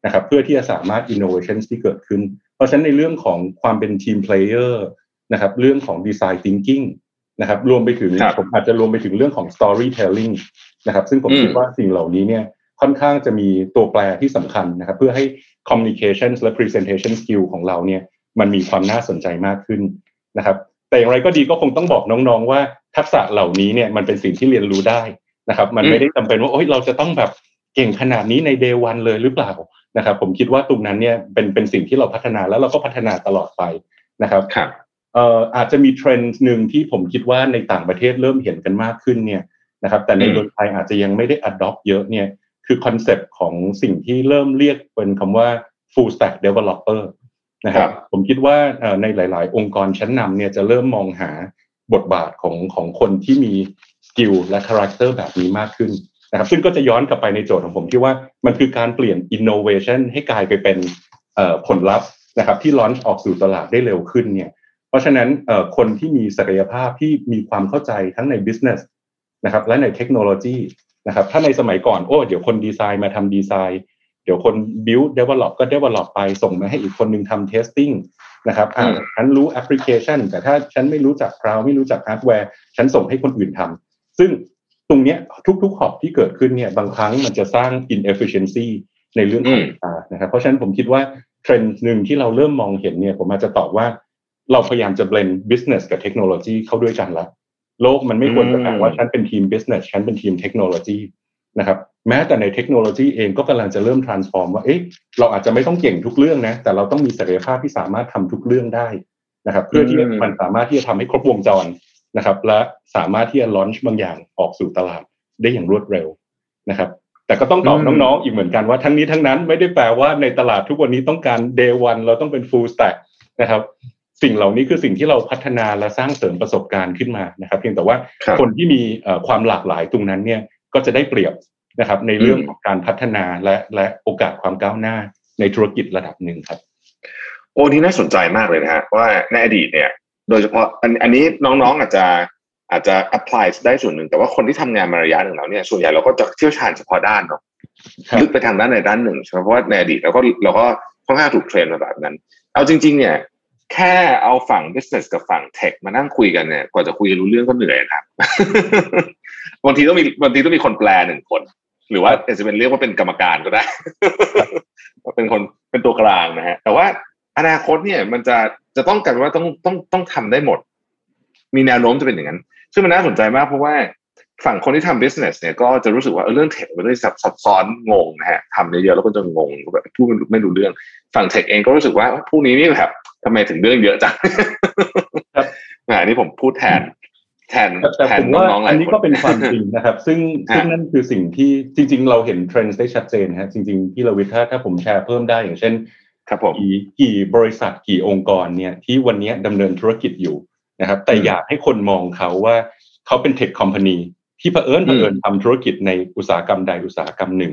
นะครับเพื่อที่จะสามารถ innovation ที่เกิดขึ้น เพราะฉะนั้นในเรื่องของความเป็น team player นะครับเรื่องของ design thinking นะครับรวมไปถึงผมอาจจะรวมไปถึงเรื่องของ storytelling นะครับซึ่งผมคิดว่าสิ่งเหล่านี้เนี่ยค่อนข้างจะมีตัวแปรที่สำคัญนะครับเพื่อให้ communication และ presentation skill ของเราเนี่ยมันมีความน่าสนใจมากขึ้นนะครับแต่อย่างไรก็ดีก็คงต้องบอกน้องๆ ว่าทักษะเหล่านี้เนี่ยมันเป็นสิ่งที่เรียนรู้ได้นะครับ มันไม่ได้จำเป็นว่าโอ้ยเราจะต้องแบบเก่งขนาดนี้ใน day one เลยหรือเปล่า นะครับ ผมคิดว่าตรงนั้นเนี่ยเป็นเป็นสิ่งที่เราพัฒนาแล้วเราก็พัฒนาตลอดไปนะครับครับเอ่ออาจจะมีเทรนด์หนึ่งที่ผมคิดว่าในต่างประเทศเริ่มเห็นกันมากขึ้นเนี่ยนะครับ แต่ในอืมเมืองไทยอาจจะยังไม่ได้ adopt เยอะเนี่ยคือคอนเซปต์ของสิ่งที่เริ่มเรียกเป็นคำว่า full stack developer นะครับผมคิดว่าเอ่อในหลาย ๆ องค์กรชั้นนำเนี่ยจะเริ่มมองหาบทบาทของของคนที่มี skill และ character แบบนี้มากขึ้น นะครับซึ่งก็จะย้อนกลับไปในโจทย์ของผมที่ว่ามันคือการเปลี่ยน innovation ให้กลายไปเป็นเอ่อผลลัพธ์นะครับที่ launch ออกสู่ตลาดได้เร็วขึ้นเนี่ยเพราะฉะนั้นเอ่อคนที่มีศักยภาพที่มีความเข้าใจทั้งใน business นะครับและในเทคโนโลยีนะครับถ้าในสมัยก่อนโอ้เดี๋ยวคนดีไซน์มาทำดีไซน์เดี๋ยวคน build develop ก็ develop ไปส่งมาให้อีกคนหนึ่งทำ testing นะครับอ่าอืมฉันรู้แอปพลิเคชัน แต่ถ้าฉันไม่รู้จัก cloud ไม่รู้จักฮาร์ดแวร์ฉันส่งให้คนอื่นทำซึ่ง ตรงเนี้ยทุกๆขอบที่เกิดขึ้นเนี่ยบางครั้งมันจะสร้าง inefficiency ในเรื่องของอืมเวลานะครับเพราะฉะนั้นผมคิดว่าเทรนด์หนึ่งที่เราเริ่มมองเห็นเนี่ย ผมอาจจะตอบว่าเราพยายามจะ blend business กับเทคโนโลยีเข้าด้วยกันละโลกมันไม่ควรจะแบ่งว่าฉันเป็นทีม business ฉันเป็นทีมเทคโนโลยีนะครับแม้แต่ในเทคโนโลยีเองก็กำลังจะเริ่ม transform ว่าเอ๊ะเราอาจจะไม่ต้องเก่งทุกเรื่องนะ แต่เราต้องมีศักยภาพที่สามารถทำทุกเรื่องได้นะครับ เพื่อที่อืมมันสามารถที่จะทำให้ครบวงจร นะครับ และสามารถที่จะ launch บางอย่างออกสู่ตลาดได้อย่างรวดเร็วนะครับ แต่ก็ต้องตอบอืมน้องๆอีกเหมือนกันว่าทั้งนี้ทั้งนั้นไม่ได้แปลว่าในตลาดทุกวันนี้ต้องการ day one เราต้องเป็น full stack นะครับ สิ่งเหล่านี้คือสิ่งที่เราพัฒนาและสร้างเสริมประสบการณ์ขึ้นมานะครับ เพียงแต่ว่าครับคนที่มีเอ่อความหลากหลายตรงนั้นเนี่ยก็จะได้เปรียบนะครับในเรื่องอืมของการพัฒนาและและโอกาสความก้าวหน้าในธุรกิจระดับหนึ่งครับ โอ้นี่น่าสนใจมากเลยนะฮะว่าในอดีตเนี่ย โดยเฉพาะอันอันนี้น้องๆอาจจะอาจจะ apply ได้ส่วนหนึ่ง แต่ว่าคนที่ทำงานมาระยะหนึ่งแล้วเนี่ยส่วนใหญ่เราก็จะเชี่ยวชาญเฉพาะด้านเนาะครับลึกไปทางด้านใดด้านหนึ่งใช่ไหมเพราะว่าในอดีตเราก็เราก็ค่อนข้างถูกเทรนมาแบบนั้น เอาจริง ๆ เนี่ย แค่เอาฝั่ง business กับฝั่ง tech มานั่งคุยกันเนี่ยกว่าจะคุยกันรู้เรื่องก็เหนื่อยนะครับบางทีต้องมีบางทีต้องมีคนแปลหนึ่งคน หรือว่าอาจจะเป็นเรียกว่าเป็นกรรมการก็ได้เป็นคนเป็นตัวกลางนะฮะแต่ว่า อนาคตเนี่ย มันจะจะต้องกลารว่าต้องต้องต้องทำได้หมด มีแนวโน้มจะเป็นอย่างนั้น ซึ่งมันน่าสนใจมากเพราะว่าฝั่งคนที่ทำ business เนี่ยก็จะรู้สึกว่าเออเรื่องเทคมันเรื่องซับซับซ้อนงงนะฮะทำเยอะๆแล้วก็จะงงแบบพูดไม่รู้เรื่อง ฝั่งเทคเองก็รู้สึกว่าพวกนี้นี่แบบทำไมถึงเรื่องเยอะจังครับอ่านี่ผมพูดแทนแทนแต่แต่แทผนมว่าน้องๆหลาอัยนนี้คกอันนี้ก็เป็นความจริงนะครับ ซึ่งฮะซึ่งนั่นคือสิ่งที่จริง ๆ เราเห็นเทรนด์ได้ชัดเจนฮะจริง ๆ ที่คุณรวิทย์ถ้าถ้าผมแชร์เพิ่มได้อย่างเช่น ครับผมกี่กี่บริษัทกี่องค์กรเนี่ยที่วันนี้ดำเนินธุรกิจอยู่นะครับ แต่อืมอยากให้คนมองเขาว่าเขาเป็น tech company ที่เผอิญเผอิญทำธุรกิจในอุตสาหกรรมใดอุตสาหกรรมหนึ่ง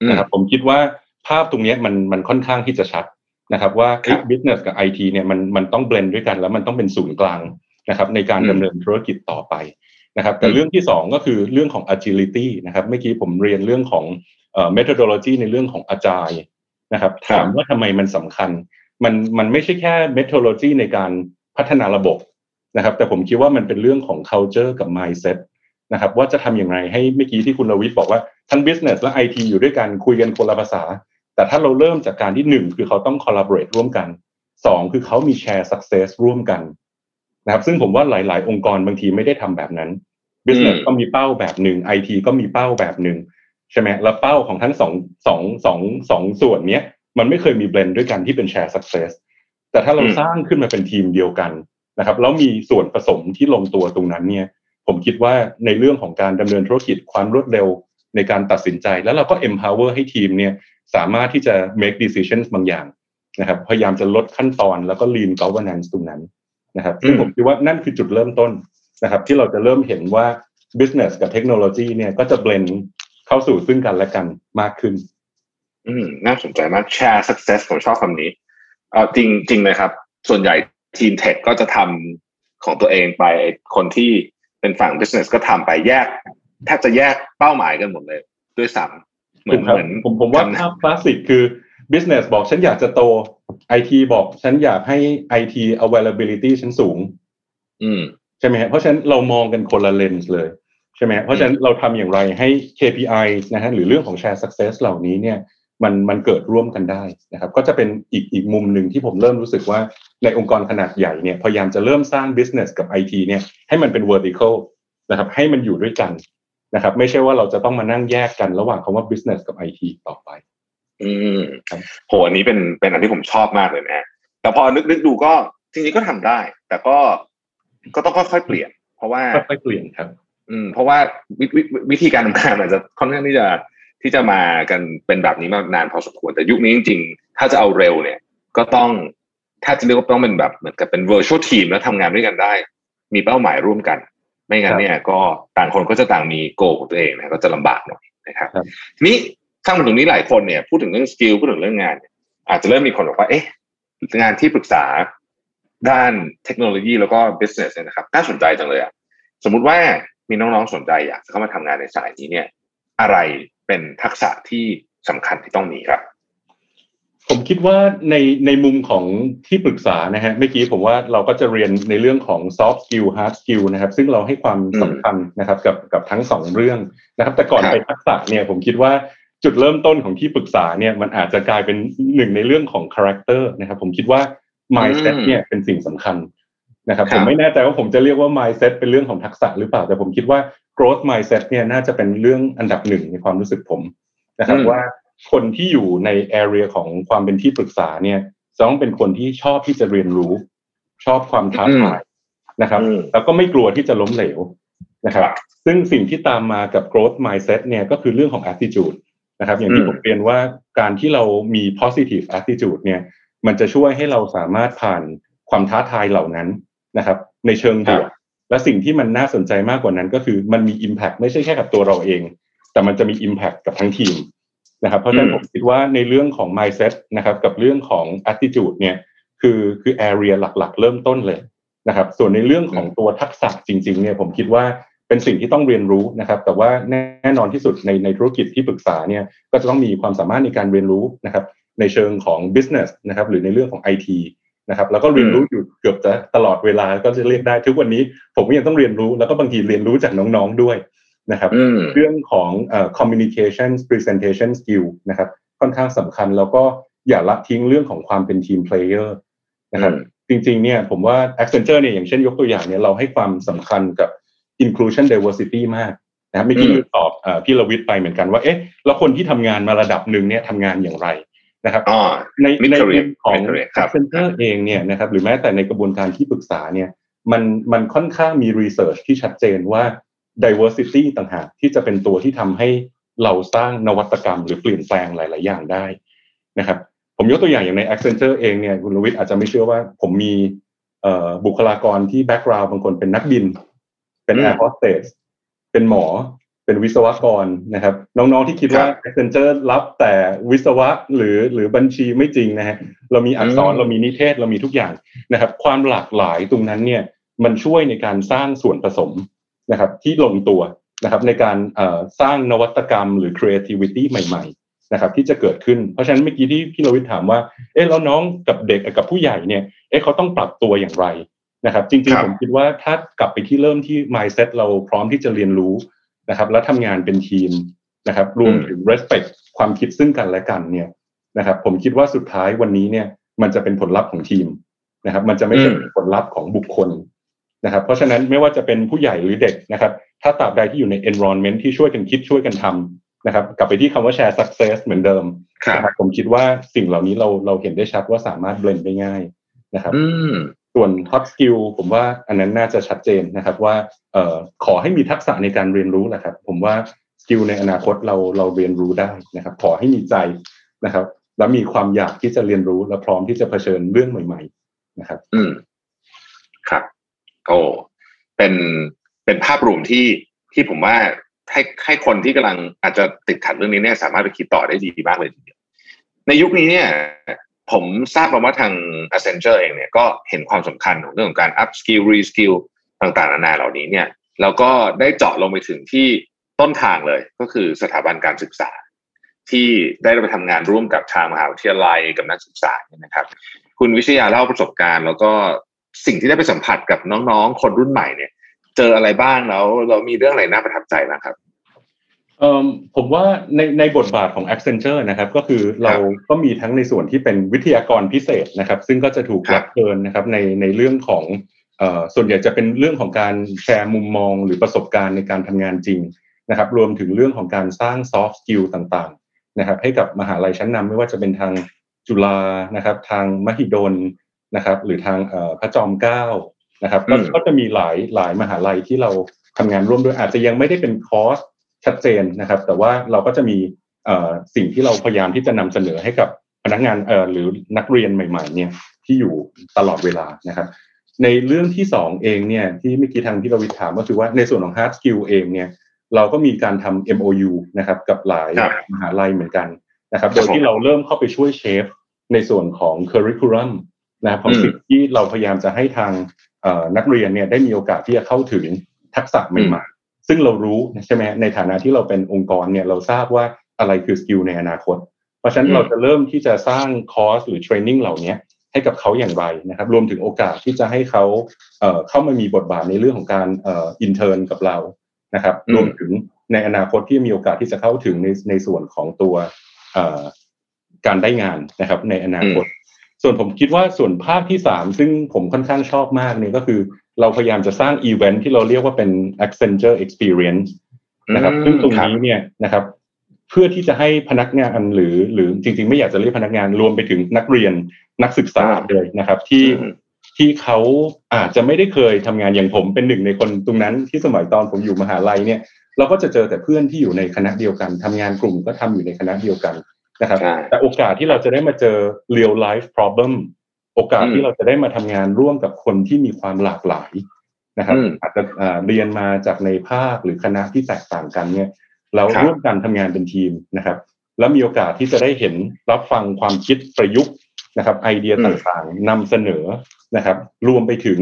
อืมนะครับ ผมคิดว่าภาพตรงเนี้ยมันมันค่อนข้างที่จะชัดนะครับ ว่าครับ business กับไอทีเนี่ยมันมันต้อง blend ด้วยกัน แล้วมันต้องเป็นศูนย์กลางนะครับ ในการอืมดำเนินธุรกิจต่อไปนะครับแต่อืมเรื่องที่สองก็คือเรื่องของ agility นะครับเมื่อกี้ผมเรียนเรื่องของเอ่อ methodology ในเรื่องของ agile นะค รับครับ ถามว่าทำไมมันสำคัญ มันมันไม่ใช่แค่ methodology ในการพัฒนาระบบนะครับ แต่ผมคิดว่ามันเป็นเรื่องของ culture กับ mindset นะครับ ว่าจะทำอย่างไรให้เมื่อกี้ที่คุณรวิทย์บอกว่าทั้ง business และ IT อยู่ด้วยกันคุยกันคนละภาษา แต่ถ้าเราเริ่มจากการที่หนึ่งคือเขาต้อง collaborate ร่วมกันสองคือเขามี share success ร่วมกันนะครับ ซึ่งผมว่าหลาย ๆ องค์กรบางทีไม่ได้ทำแบบนั้น business อืมก็มีเป้าแบบหนึ่ง IT ก็มีเป้าแบบหนึ่ง ใช่ไหมแล้วเป้าของทั้งสองสองสองสองส่วนเนี้ย มันไม่เคยมี blend ด้วยกันที่เป็น share success แต่ถ้าเราอืมสร้างขึ้นมาเป็นทีมเดียวกันนะครับแล้วมีส่วนผสมที่ลงตัวตรงนั้นเนี่ย ผมคิดว่าในเรื่องของการดำเนินธุรกิจความรวดเร็วในการตัดสินใจ แล้วเราก็ empower ให้ทีมเนี่ยสามารถที่จะ make decisions บางอย่างนะครับ พยายามจะลดขั้นตอนแล้วก็ lean governance ตรงนั้นนะครับซึ่งอืมผมคิดว่านั่นคือจุดเริ่มต้นนะครับ ที่เราจะเริ่มเห็นว่า business กับเทคโนโลยีเนี่ยก็จะ blend เข้าสู่ซึ่งกันและกันมากขึ้น อืมน่าสนใจมาก share success ผมชอบคำนี้เออจริงจริงเลยครับ ส่วนใหญ่ทีมเทคก็จะทำของตัวเองไปคนที่เป็นฝั่ง business ก็ทำไปแยกแทบจะแยกเป้าหมายกันหมดเลย ด้วยซ้ำเหมือนถูกครับเหมือนผมผมว่าทำภาพคลาสสิกคือ business บอกฉันอยากจะโต IT บอกฉันอยากให้ IT availability ฉันสูง อืมใช่ไหมฮะเพราะฉะนั้นเรามองกันคนละเลนส์เลย ใช่ไหมฮะเพราะฉะนั้นเราทำอย่างไรให้ KPI นะฮะหรือเรื่องของ share success เหล่านี้เนี่ยมันมันเกิดร่วมกันได้นะครับ ก็จะเป็นอีกอีกมุมหนึ่งที่ผมเริ่มรู้สึกว่าในองค์กรขนาดใหญ่เนี่ยพยายามจะเริ่มสร้าง business กับ IT เนี่ยให้มันเป็น vertical นะครับให้มันอยู่ด้วยกันนะครับ ไม่ใช่ว่าเราจะต้องมานั่งแยกกันระหว่างคำว่า business กับ IT ต่อไป อืมโหอันนี้เป็นเป็นอันที่ผมชอบมากเลยนะแต่พอนึกนึกดูก็จริงๆก็ทำได้ แต่ก็ก็ต้องค่อยๆเปลี่ยน เพราะว่าค่อยๆเปลี่ยนครับ อืมเพราะว่าวิววิธีการทำงานอาจจะค่อนข้างที่จะที่จะมากันเป็นแบบนี้มานานพอสมควรแต่ยุคนี้จริงๆ ถ้าจะเอาเร็วเนี่ย ก็ต้องถ้าจะเรียกว่าต้องเป็นแบบเหมือนกับเป็น virtual team แล้วทำงานด้วยกันได้ มีเป้าหมายร่วมกัน ไม่งั้นเนี่ย ก็ต่างคนก็จะต่างมีโกของตัวเองนะก็จะลำบากหน่อยนะครับนี้ข้างมาตรงนี้หลายคนเนี่ยพูดถึงเรื่องสกิลพูดถึงเรื่องงาน อาจจะเริ่มมีคนบอกว่าเอ๊ะงานที่ปรึกษาด้านเทคโนโลยีแล้วก็ business เนี่ยนะครับน่าสนใจจังเลยอะสมมุติว่า มีน้องๆสนใจอยากจะเข้ามาทำงานในสายนี้เนี่ย อะไรเป็นทักษะที่สำคัญที่ต้องมีครับ ผมคิดว่าในในมุมของที่ปรึกษานะฮะเมื่อกี้ผมว่าเราก็จะเรียนในเรื่องของ soft skill hard skill นะครับ ซึ่งเราให้ความสำคัญนะครับกับกับทั้งสองเรื่องนะครับ แต่ก่อนไปทักษะเนี่ยผมคิดว่าจุดเริ่มต้นของที่ปรึกษาเนี่ยมันอาจจะกลายเป็นหนึ่งในเรื่องของ character นะครับ ผมคิดว่า mindset เนี่ยเป็นสิ่งสำคัญ นะครับผมไม่แน่ใจว่าผมจะเรียกว่า mindset เป็นเรื่องของทักษะหรือเปล่าแต่ผมคิดว่า growth mindset เนี่ยน่าจะเป็นเรื่องอันดับหนึ่งในความรู้สึกผมนะครับว่าคนที่อยู่ใน area ของความเป็นที่ปรึกษาเนี่ยต้องเป็นคนที่ชอบที่จะเรียนรู้ ชอบความท้าทายนะครับ แล้วก็ไม่กลัวที่จะล้มเหลวนะครับ ซึ่งสิ่งที่ตามมากับ growth mindset เนี่ยก็คือเรื่องของ attitude นะครับ อย่างที่ผมเรียนว่าการที่เรามี positive attitude เนี่ย มันจะช่วยให้เราสามารถผ่านความท้าทายเหล่านั้น นะครับ ในเชิงบวกและสิ่งที่มันน่าสนใจมากกว่านั้นก็คือมันมี Impact ไม่ใช่แค่กับตัวเราเอง แต่มันจะมี Impact กับทั้งทีมนะครับ เพราะฉะนั้นผมคิดว่าในเรื่องของ mindset นะครับ กับเรื่องของ attitude เนี่ยคือคือ area หลักๆ เริ่มต้นเลยนะครับ ส่วนในเรื่องของตัวทักษะจริง ๆ เนี่ยผมคิดว่าเป็นสิ่งที่ต้องเรียนรู้นะครับ แต่ว่าแน่นอนที่สุดในในธุรกิจที่ปรึกษาเนี่ยก็จะต้องมีความสามารถในการเรียนรู้นะครับ ในเชิงของ business นะครับ หรือในเรื่องของ IT นะครับแล้วก็เรียนรู้อยู่เกือบจะตลอดเวลาก็จะเรียกได้ทุกวันนี้ผมก็ยังต้องเรียนรู้แล้วก็บางทีเรียนรู้จากน้องๆด้วยนะครับเรื่องของเอ่อ communication presentation skill นะครับค่อนข้างสำคัญแล้วก็อย่าละทิ้งเรื่องของความเป็นทีมเพลเยอร์นะครับจริงๆเนี่ยผมว่า Accenture เนี่ยอย่างเช่นยกตัวอย่างเนี่ยเราให้ความสำคัญกับ inclusion diversity มากนะครับไม่กี่ตอบพี่ลวิทย์ไปเหมือนกันว่าเอ๊ะแล้วคนที่ทำงานมาระดับหนึ่งเนี่ยทำงานอย่างไร นะครับในในเรื่องของ Accenture เองเนี่ยนะครับหรือแม้แต่ในกระบวนการที่ปรึกษาเนี่ยมันมันค่อนข้างมี research ที่ชัดเจนว่า diversity ต่างหากที่จะเป็นตัวที่ทำให้เราสร้างนวัตกรรมหรือเปลี่ยนแปลงหลาย ๆ อย่างได้นะครับผมยกตัวอย่างอย่างใน Accenture เองเนี่ยคุณรวิทย์อาจจะไม่เชื่อว่าผมมีบุคลากรที่ background บางคนเป็นนักบิน เป็นแอร์โฮสเตสเป็นหมอ เป็นวิศวกรนะครับ น้องๆที่คิดว่า Accenture รับแต่วิศวะหรือหรือบัญชีไม่จริงนะฮะเรามีอักษรเรามีนิเทศเรามีทุกอย่างนะครับ ความหลากหลายตรงนั้นเนี่ยมันช่วยในการสร้างส่วนผสมนะครับ ที่ลงตัวนะครับ ในการสร้างนวัตกรรมหรือ creativity ใหม่ ๆ นะครับ ที่จะเกิดขึ้น เพราะฉะนั้นเมื่อกี้ที่พี่เราวิทถามว่า เอ๊ะแล้วน้องกับเด็กกับผู้ใหญ่เนี่ยเอ๊ะเขาต้องปรับตัวอย่างไรนะครับ จริงๆผมคิดว่าถ้ากลับไปที่เริ่มที่ mindset เราพร้อมที่จะเรียนรู้ นะครับและทำงานเป็นทีมนะครับรวมถึง respect ความคิดซึ่งกันและกันเนี่ยนะครับผมคิดว่าสุดท้ายวันนี้เนี่ยมันจะเป็นผลลัพธ์ของทีมนะครับ มันจะไม่ใช่ผลลัพธ์ของบุคคลนะครับ เพราะฉะนั้นไม่ว่าจะเป็นผู้ใหญ่หรือเด็กนะครับ ถ้าตราบใดที่อยู่ใน environment ที่ช่วยกันคิดช่วยกันทำนะครับ กลับไปที่คำว่า share success เหมือนเดิมนะครับผมคิดว่าสิ่งเหล่านี้เราเราเห็นได้ชัดว่าสามารถเบลนได้ง่ายนะครับ ส่วน hot skill ผมว่าอันนั้นน่าจะชัดเจนนะครับว่าเอ่อขอให้มีทักษะในการเรียนรู้แหละครับ ผมว่าสกิลในอนาคตเราเราเรียนรู้ได้นะครับ ขอให้มีใจนะครับ แล้วมีความอยากที่จะเรียนรู้และพร้อมที่จะเผชิญเรื่องใหม่ ๆ นะครับ อืมครับโอ้เป็นเป็นภาพรวมที่ที่ผมว่าให้ให้คนที่กำลังอาจจะติดขัดเรื่องนี้เนี่ยสามารถไปคิดต่อได้ดีมากเลยทีเดียวในยุคนี้เนี่ย ผมทราบมาว่าทาง Accenture เองเนี่ยก็เห็นความสำคัญของเรื่องของการ up skill re skill ต่างๆนานาเหล่านี้เนี่ยแล้วก็ได้เจาะลงไปถึงที่ต้นทางเลยก็คือสถาบันการศึกษา ที่ได้ไปทำงานร่วมกับทางมหาวิทยาลัยกับนักศึกษาเนี่ยนะครับ คุณวิชยาเล่าประสบการณ์ แล้วก็สิ่งที่ได้ไปสัมผัสกับน้องๆ คนรุ่นใหม่เนี่ย เจออะไรบ้างแล้วเรามีเรื่องอะไรน่าประทับใจบ้างครับ ผมว่าในในบทบาทของ Accenture นะครับ ก็คือเราก็มีทั้งในส่วนที่เป็นวิทยากรพิเศษนะครับ ซึ่งก็จะถูกครับรับเชิญนะครับในในเรื่องของเอ่อส่วนใหญ่จะเป็นเรื่องของการแชร์มุมมองหรือประสบการณ์ในการทำงานจริงนะครับ รวมถึงเรื่องของการสร้าง soft skill ต่างๆนะครับ ให้กับมหาลัยชั้นนำไม่ว่าจะเป็นทางจุฬานะครับ ทางมหิดลนะครับ หรือทางเอ่อพระจอมเกล้านะครับก็อืมก็จะมีหลายหลายมหาลัยที่เราทำงานร่วมด้วยอาจจะยังไม่ได้เป็นคอร์ส ชัดเจนนะครับ แต่ว่าเราก็จะมีเอ่อสิ่งที่เราพยายามที่จะนำเสนอให้กับพนักงานเอ่อหรือนักเรียนใหม่ ๆ เนี่ยที่อยู่ตลอดเวลานะครับ ในเรื่องที่สองเองเนี่ยที่เมื่อกี้ทางที่เราวิถามก็คือว่าในส่วนของ hard skill เองเนี่ยเราก็มีการทำ MOU นะครับกับหลายครับมหาลัยเหมือนกันนะครับคโดรับยที่เราเริ่มเข้าไปช่วยเชฟในส่วนของ curriculum นะครับของอืมสิ่งที่เราพยายามจะให้ทางเอ่อนักเรียนเนี่ยได้มีโอกาสที่จะเข้าถึงทักษะใหม่ๆ ซึ่งเรารู้ใช่ไหมในฐานะที่เราเป็นองค์กรเนี่ยเราทราบว่าอะไรคือ skill ในอนาคต เพราะฉะนั้นอืมเราจะเริ่มที่จะสร้างคอร์สหรือ training เหล่านี้ให้กับเขาอย่างไรนะครับ รวมถึงโอกาสที่จะให้เขาเอ่อเข้ามามีบทบาทในเรื่องของการเอ่อ intern กับเรานะครับอืมรวมถึงในอนาคตที่มีโอกาสที่จะเข้าถึงในในส่วนของตัวเอ่อการได้งานนะครับในอนาคต ส่วนผมคิดว่าส่วนภาคที่สามซึ่งผมค่อนข้างชอบมากเนี่ยก็คือ เราพยายามจะสร้างอีเวนท์ที่เราเรียกว่าเป็น Accenture Experience นะครับอืมซึ่งตรงครับนี้เนี่ยนะครับ เพื่อที่จะให้พนักงานหรือ หรือจริง ๆ ไม่อยากจะเรียกพนักงานรวมไปถึงนักเรียนนักศึกษาเลยนะครับ ที่อืมที่เขาอาจจะไม่ได้เคยทำงานอย่างผมเป็นหนึ่งในคนตรงนั้นที่สมัยตอนผมอยู่มหาลัยเนี่ย เราก็จะเจอแต่เพื่อนที่อยู่ในคณะเดียวกันทำงานกลุ่มก็ทำอยู่ในคณะเดียวกันนะครับใช่แต่โอกาสที่เราจะได้มาเจอ real life problem โอกาสอืมที่เราจะได้มาทำงานร่วมกับคนที่มีความหลากหลายนะครับอืมอาจจะอ่าเรียนมาจากในภาคหรือคณะที่แตกต่างกันเนี่ย เราครับร่วมกันทำงานเป็นทีมนะครับ แล้วมีโอกาสที่จะได้เห็นรับฟังความคิดประยุกต์นะครับ ไอเดียต่างๆนำเสนอนะครับ รวมไปถึง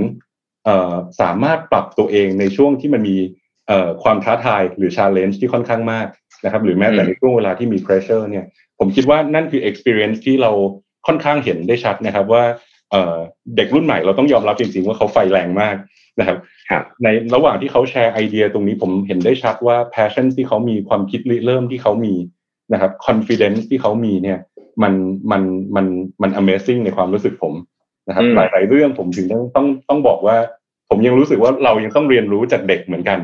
เอ่อสามารถปรับตัวเองในช่วงที่มันมีเอ่อความท้าทายหรือ challenge ที่ค่อนข้างมากนะครับ หรือแม้แต่อืมในช่วงเวลาที่มี pressure เนี่ย ผมคิดว่านั่นคือ experience ที่เรา ค่อนข้างเห็นได้ชัดนะครับว่าเอ่อเด็กรุ่นใหม่เราต้องยอมรับจริงๆว่าเขาไฟแรงมากนะครับครับในระหว่างที่เขาแชร์ไอเดียตรงนี้ผมเห็นได้ชัดว่า passion ที่เขามีความคิดริเริ่มที่เขามีนะครับ confidence ที่เขามีเนี่ยมันมันมันมัน amazing ในความรู้สึกผมนะครับอืมหลายๆเรื่องผมถึงต้องต้องต้องบอกว่า ผมยังรู้สึกว่าเรายังต้องเรียนรู้จากเด็กเหมือนกัน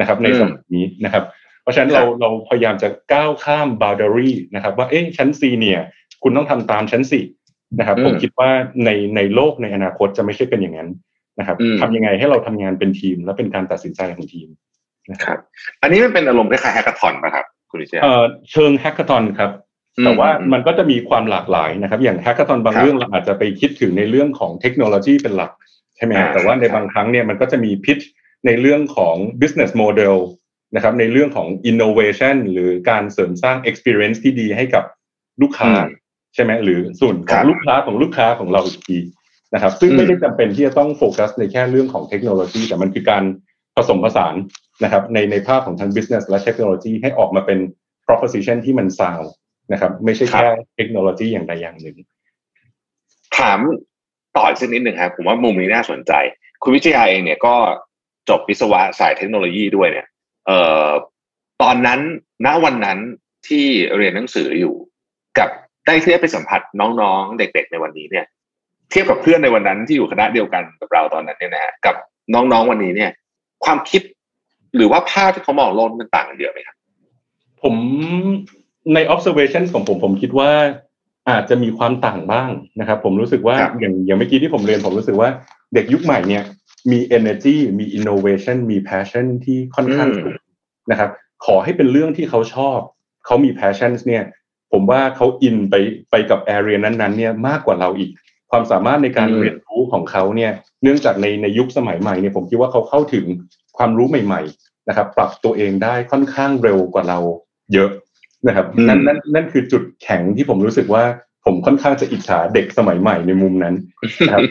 นะครับ ในสมัยนี้นะครับ เพราะฉะนั้นเราเราพยายามจะก้าวข้าม boundary นะครับ ว่าเอ๊ะฉัน senior คุณต้องทำตามฉันสินะครับอืมผมคิดว่าในในโลกในอนาคตจะไม่ใช่เป็นอย่างนั้นนะครับอืมทำยังไงให้เราทำงานเป็นทีม และเป็นการตัดสินใจของทีมนะครับรับ อันนี้มันเป็นอารมณ์คล้ายๆ hackathon ป่ะครับคุณวิเชียรเอ่อเชิง hackathon ครับอืมแต่ว่าอืมมันก็จะมีความหลากหลายนะครับ อย่าง hackathon บางครับเรื่องเราอาจจะไปคิดถึงในเรื่องของเทคโนโลยีเป็นหลักใช่ไหมฮะอ่าแต่ว่าในครับบางครั้งเนี่ยมันก็จะมีพิชในเรื่องของ business model นะครับ ในเรื่องของ innovation หรือการเสริมสร้าง experience ที่ดีให้กับลูกค้าอืมใช่ไหมหรือส่วนขครัองบลูกค้าของลูกค้าของเราอีกทีนะครับ ซึ่งอืมไม่ได้จำเป็นที่จะต้องโฟกัสในแค่เรื่องของเทคโนโลยี แต่มันคือการผสมผสานนะครับ ในในภาพของทาง business และเทคโนโลยีให้ออกมาเป็น proposition ที่มัน sound นะครับ ไม่ใช่แค่เทคโนโลยีอย่างใดอย่างหนึ่ง ถามต่ออีกสักนิดหนึ่งครับผมว่ามุมนี้น่าสนใจ คุณวิทยาเองเนี่ยก็จบวิศวะสายเทคโนโลยีด้วยเนี่ย เอ่อตอนนั้นณวันนั้นที่เรียนหนังสืออยู่กับ ได้เทียบไปสัมผัสน้องๆ เด็ก ๆ ในวันนี้เนี่ย เทียบกับเพื่อนในวันนั้นที่อยู่คณะเดียวกันกับเราตอนนั้นเนี่ยนะฮะกับน้องๆวันนี้เนี่ย ความคิดหรือว่าภาพที่เขามองโลกมันต่างกันเยอะไหมครับผมใน observation ของผมผมคิดว่าอาจจะมีความต่างบ้างนะครับ ผมรู้สึกว่าครับอย่างอย่างเมื่อกี้ที่ผมเรียนผมรู้สึกว่าเด็กยุคใหม่เนี่ยมี energy มี innovation มี passion ที่ค่อนข้างสูงนะครับ ขอให้เป็นเรื่องที่เขาชอบ เขามี passion เนี่ย ผมว่าเขาอินไปไปกับ area นั้นๆเนี่ยมากกว่าเราอีก ความสามารถในการอืมเรียนรู้ของเขาเนี่ยเนื่องจากในในยุคสมัยใหม่เนี่ยผมคิดว่าเขาเข้าถึงความรู้ใหม่ๆนะครับ ปรับตัวเองได้ค่อนข้างเร็วกว่าเราเยอะนะครับอืมนั่นนั่นนั่นคือจุดแข็งที่ผมรู้สึกว่าผมค่อนข้างจะอิจฉาเด็กสมัยใหม่ในมุมนั้นนะครับ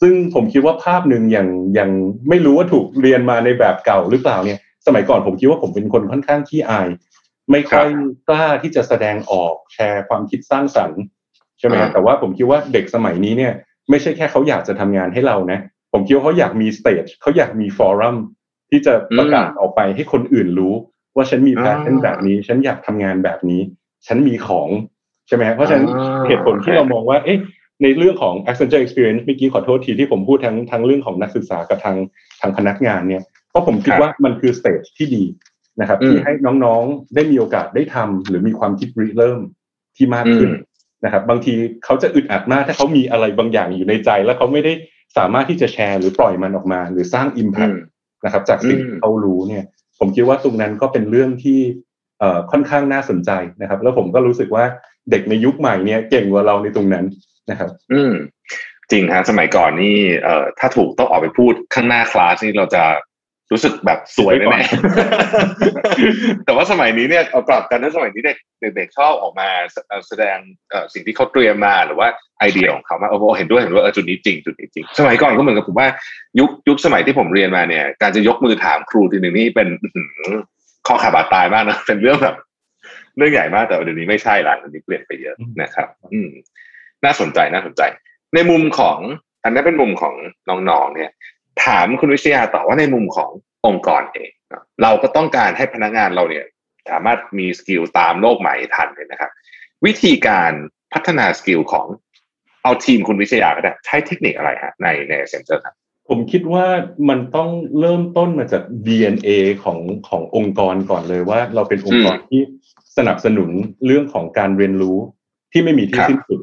ซึ่งผมคิดว่าภาพหนึ่งอย่างอย่างไม่รู้ว่าถูกเรียนมาในแบบเก่าหรือเปล่าเนี่ย สมัยก่อนผมคิดว่าผมเป็นคนค่อนข้างขี้อาย ไม่ค่อยกล้าที่จะแสดงออกแชร์ความคิดสร้างสรรค์ใช่ไหมอ่าแต่ว่าผมคิดว่าเด็กสมัยนี้เนี่ยไม่ใช่แค่เขาอยากจะทำงานให้เรานะ ผมคิดว่าเขาอยากมีสเตจเขาอยากมีฟอรัมที่จะประกาศออกไปให้คนอื่นรู้ ว่าว่าฉันมี pattern อ่าแบบนี้ ฉันอยากทำงานแบบนี้ ฉันมีของใช่ไหมฮะเพราะฉะนั้นอ่าเหตุผลที่เรามองว่าเอ๊ะในเรื่องของ Accenture Experience เมื่อกี้ขอโทษทีที่ผมพูดทั้งทั้งเรื่องของนักศึกษากับทางทางพนักงานเนี่ยเพราะผมคิดว่ามันคือ stage ที่ดี นะครับอืมที่ให้น้องๆได้มีโอกาสได้ทำหรือมีความคิดริเริ่มที่มากขึ้นอืมนะครับ บางทีเขาจะอึดอัดมากถ้าเขามีอะไรบางอย่างอยู่ในใจ แล้วเขาไม่ได้สามารถที่จะแชร์หรือปล่อยมันออกมา หรือสร้าง Impact นะครับ จากสิ่งอืมที่เขารู้เนี่ย ผมคิดว่าตรงนั้นก็เป็นเรื่องที่เอ่อค่อนข้างน่าสนใจนะครับ แล้วผมก็รู้สึกว่าเด็กในยุคใหม่เนี่ยเก่งกว่าเราในตรงนั้นนะครับ อืมจริงฮะสมัยก่อนนี่เอ่อถ้าถูกต้องออกไปพูดข้างหน้าคลาสนี่เราจะ รู้สึกแบบสวยไว้ก่อนแน่ๆแต่ว่าสมัยนี้เนี่ยเอากลับกันนะสมัยนี้เด็กเด็กๆชอบออกมาแสเอ่อแสดงเอ่อสิ่งที่เขาเตรียมมาหรือว่าไอเดียของเขามาโอ้โหเห็นด้วยเห็นด้วยเออจุดนี้จริงจุดนี้จริง สมัยก่อนก็เหมือนกับผมว่ายุคยุคสมัยที่ผมเรียนมาเนี่ย การจะยกมือถามครูทีหนึ่งนี่เป็นอื้อหือข้อขาบาดตายมากนะเป็นเรื่องแบบเรื่องใหญ่มากแต่ว่าเดี๋ยวนี้ไม่ใช่ละเดี๋ยวนี้เปลี่ยนไปเยอะนะครับ อืม น่าสนใจน่าสนใจ ในมุมของอันนั้นเป็นมุมของน้องๆเนี่ย ถามคุณวิชยาต่อว่าในมุมขององค์กรเองเนอะเราก็ต้องการให้พนักงานเราเนี่ยสามารถมี skill ตามโลกใหม่ทันเลยนะครับ วิธีการพัฒนา skill ของเอ่อทีมคุณวิชยาก็ได้ใช้เทคนิคอะไรฮะในใน Accenture ครับผมคิดว่ามันต้องเริ่มต้นมาจาก DNA ของขององค์กรก่อนเลยว่า เราเป็นองค์กรที่สนับสนุนเรื่องของการเรียนรู้ที่ไม่มีที่ครับสิ้นสุด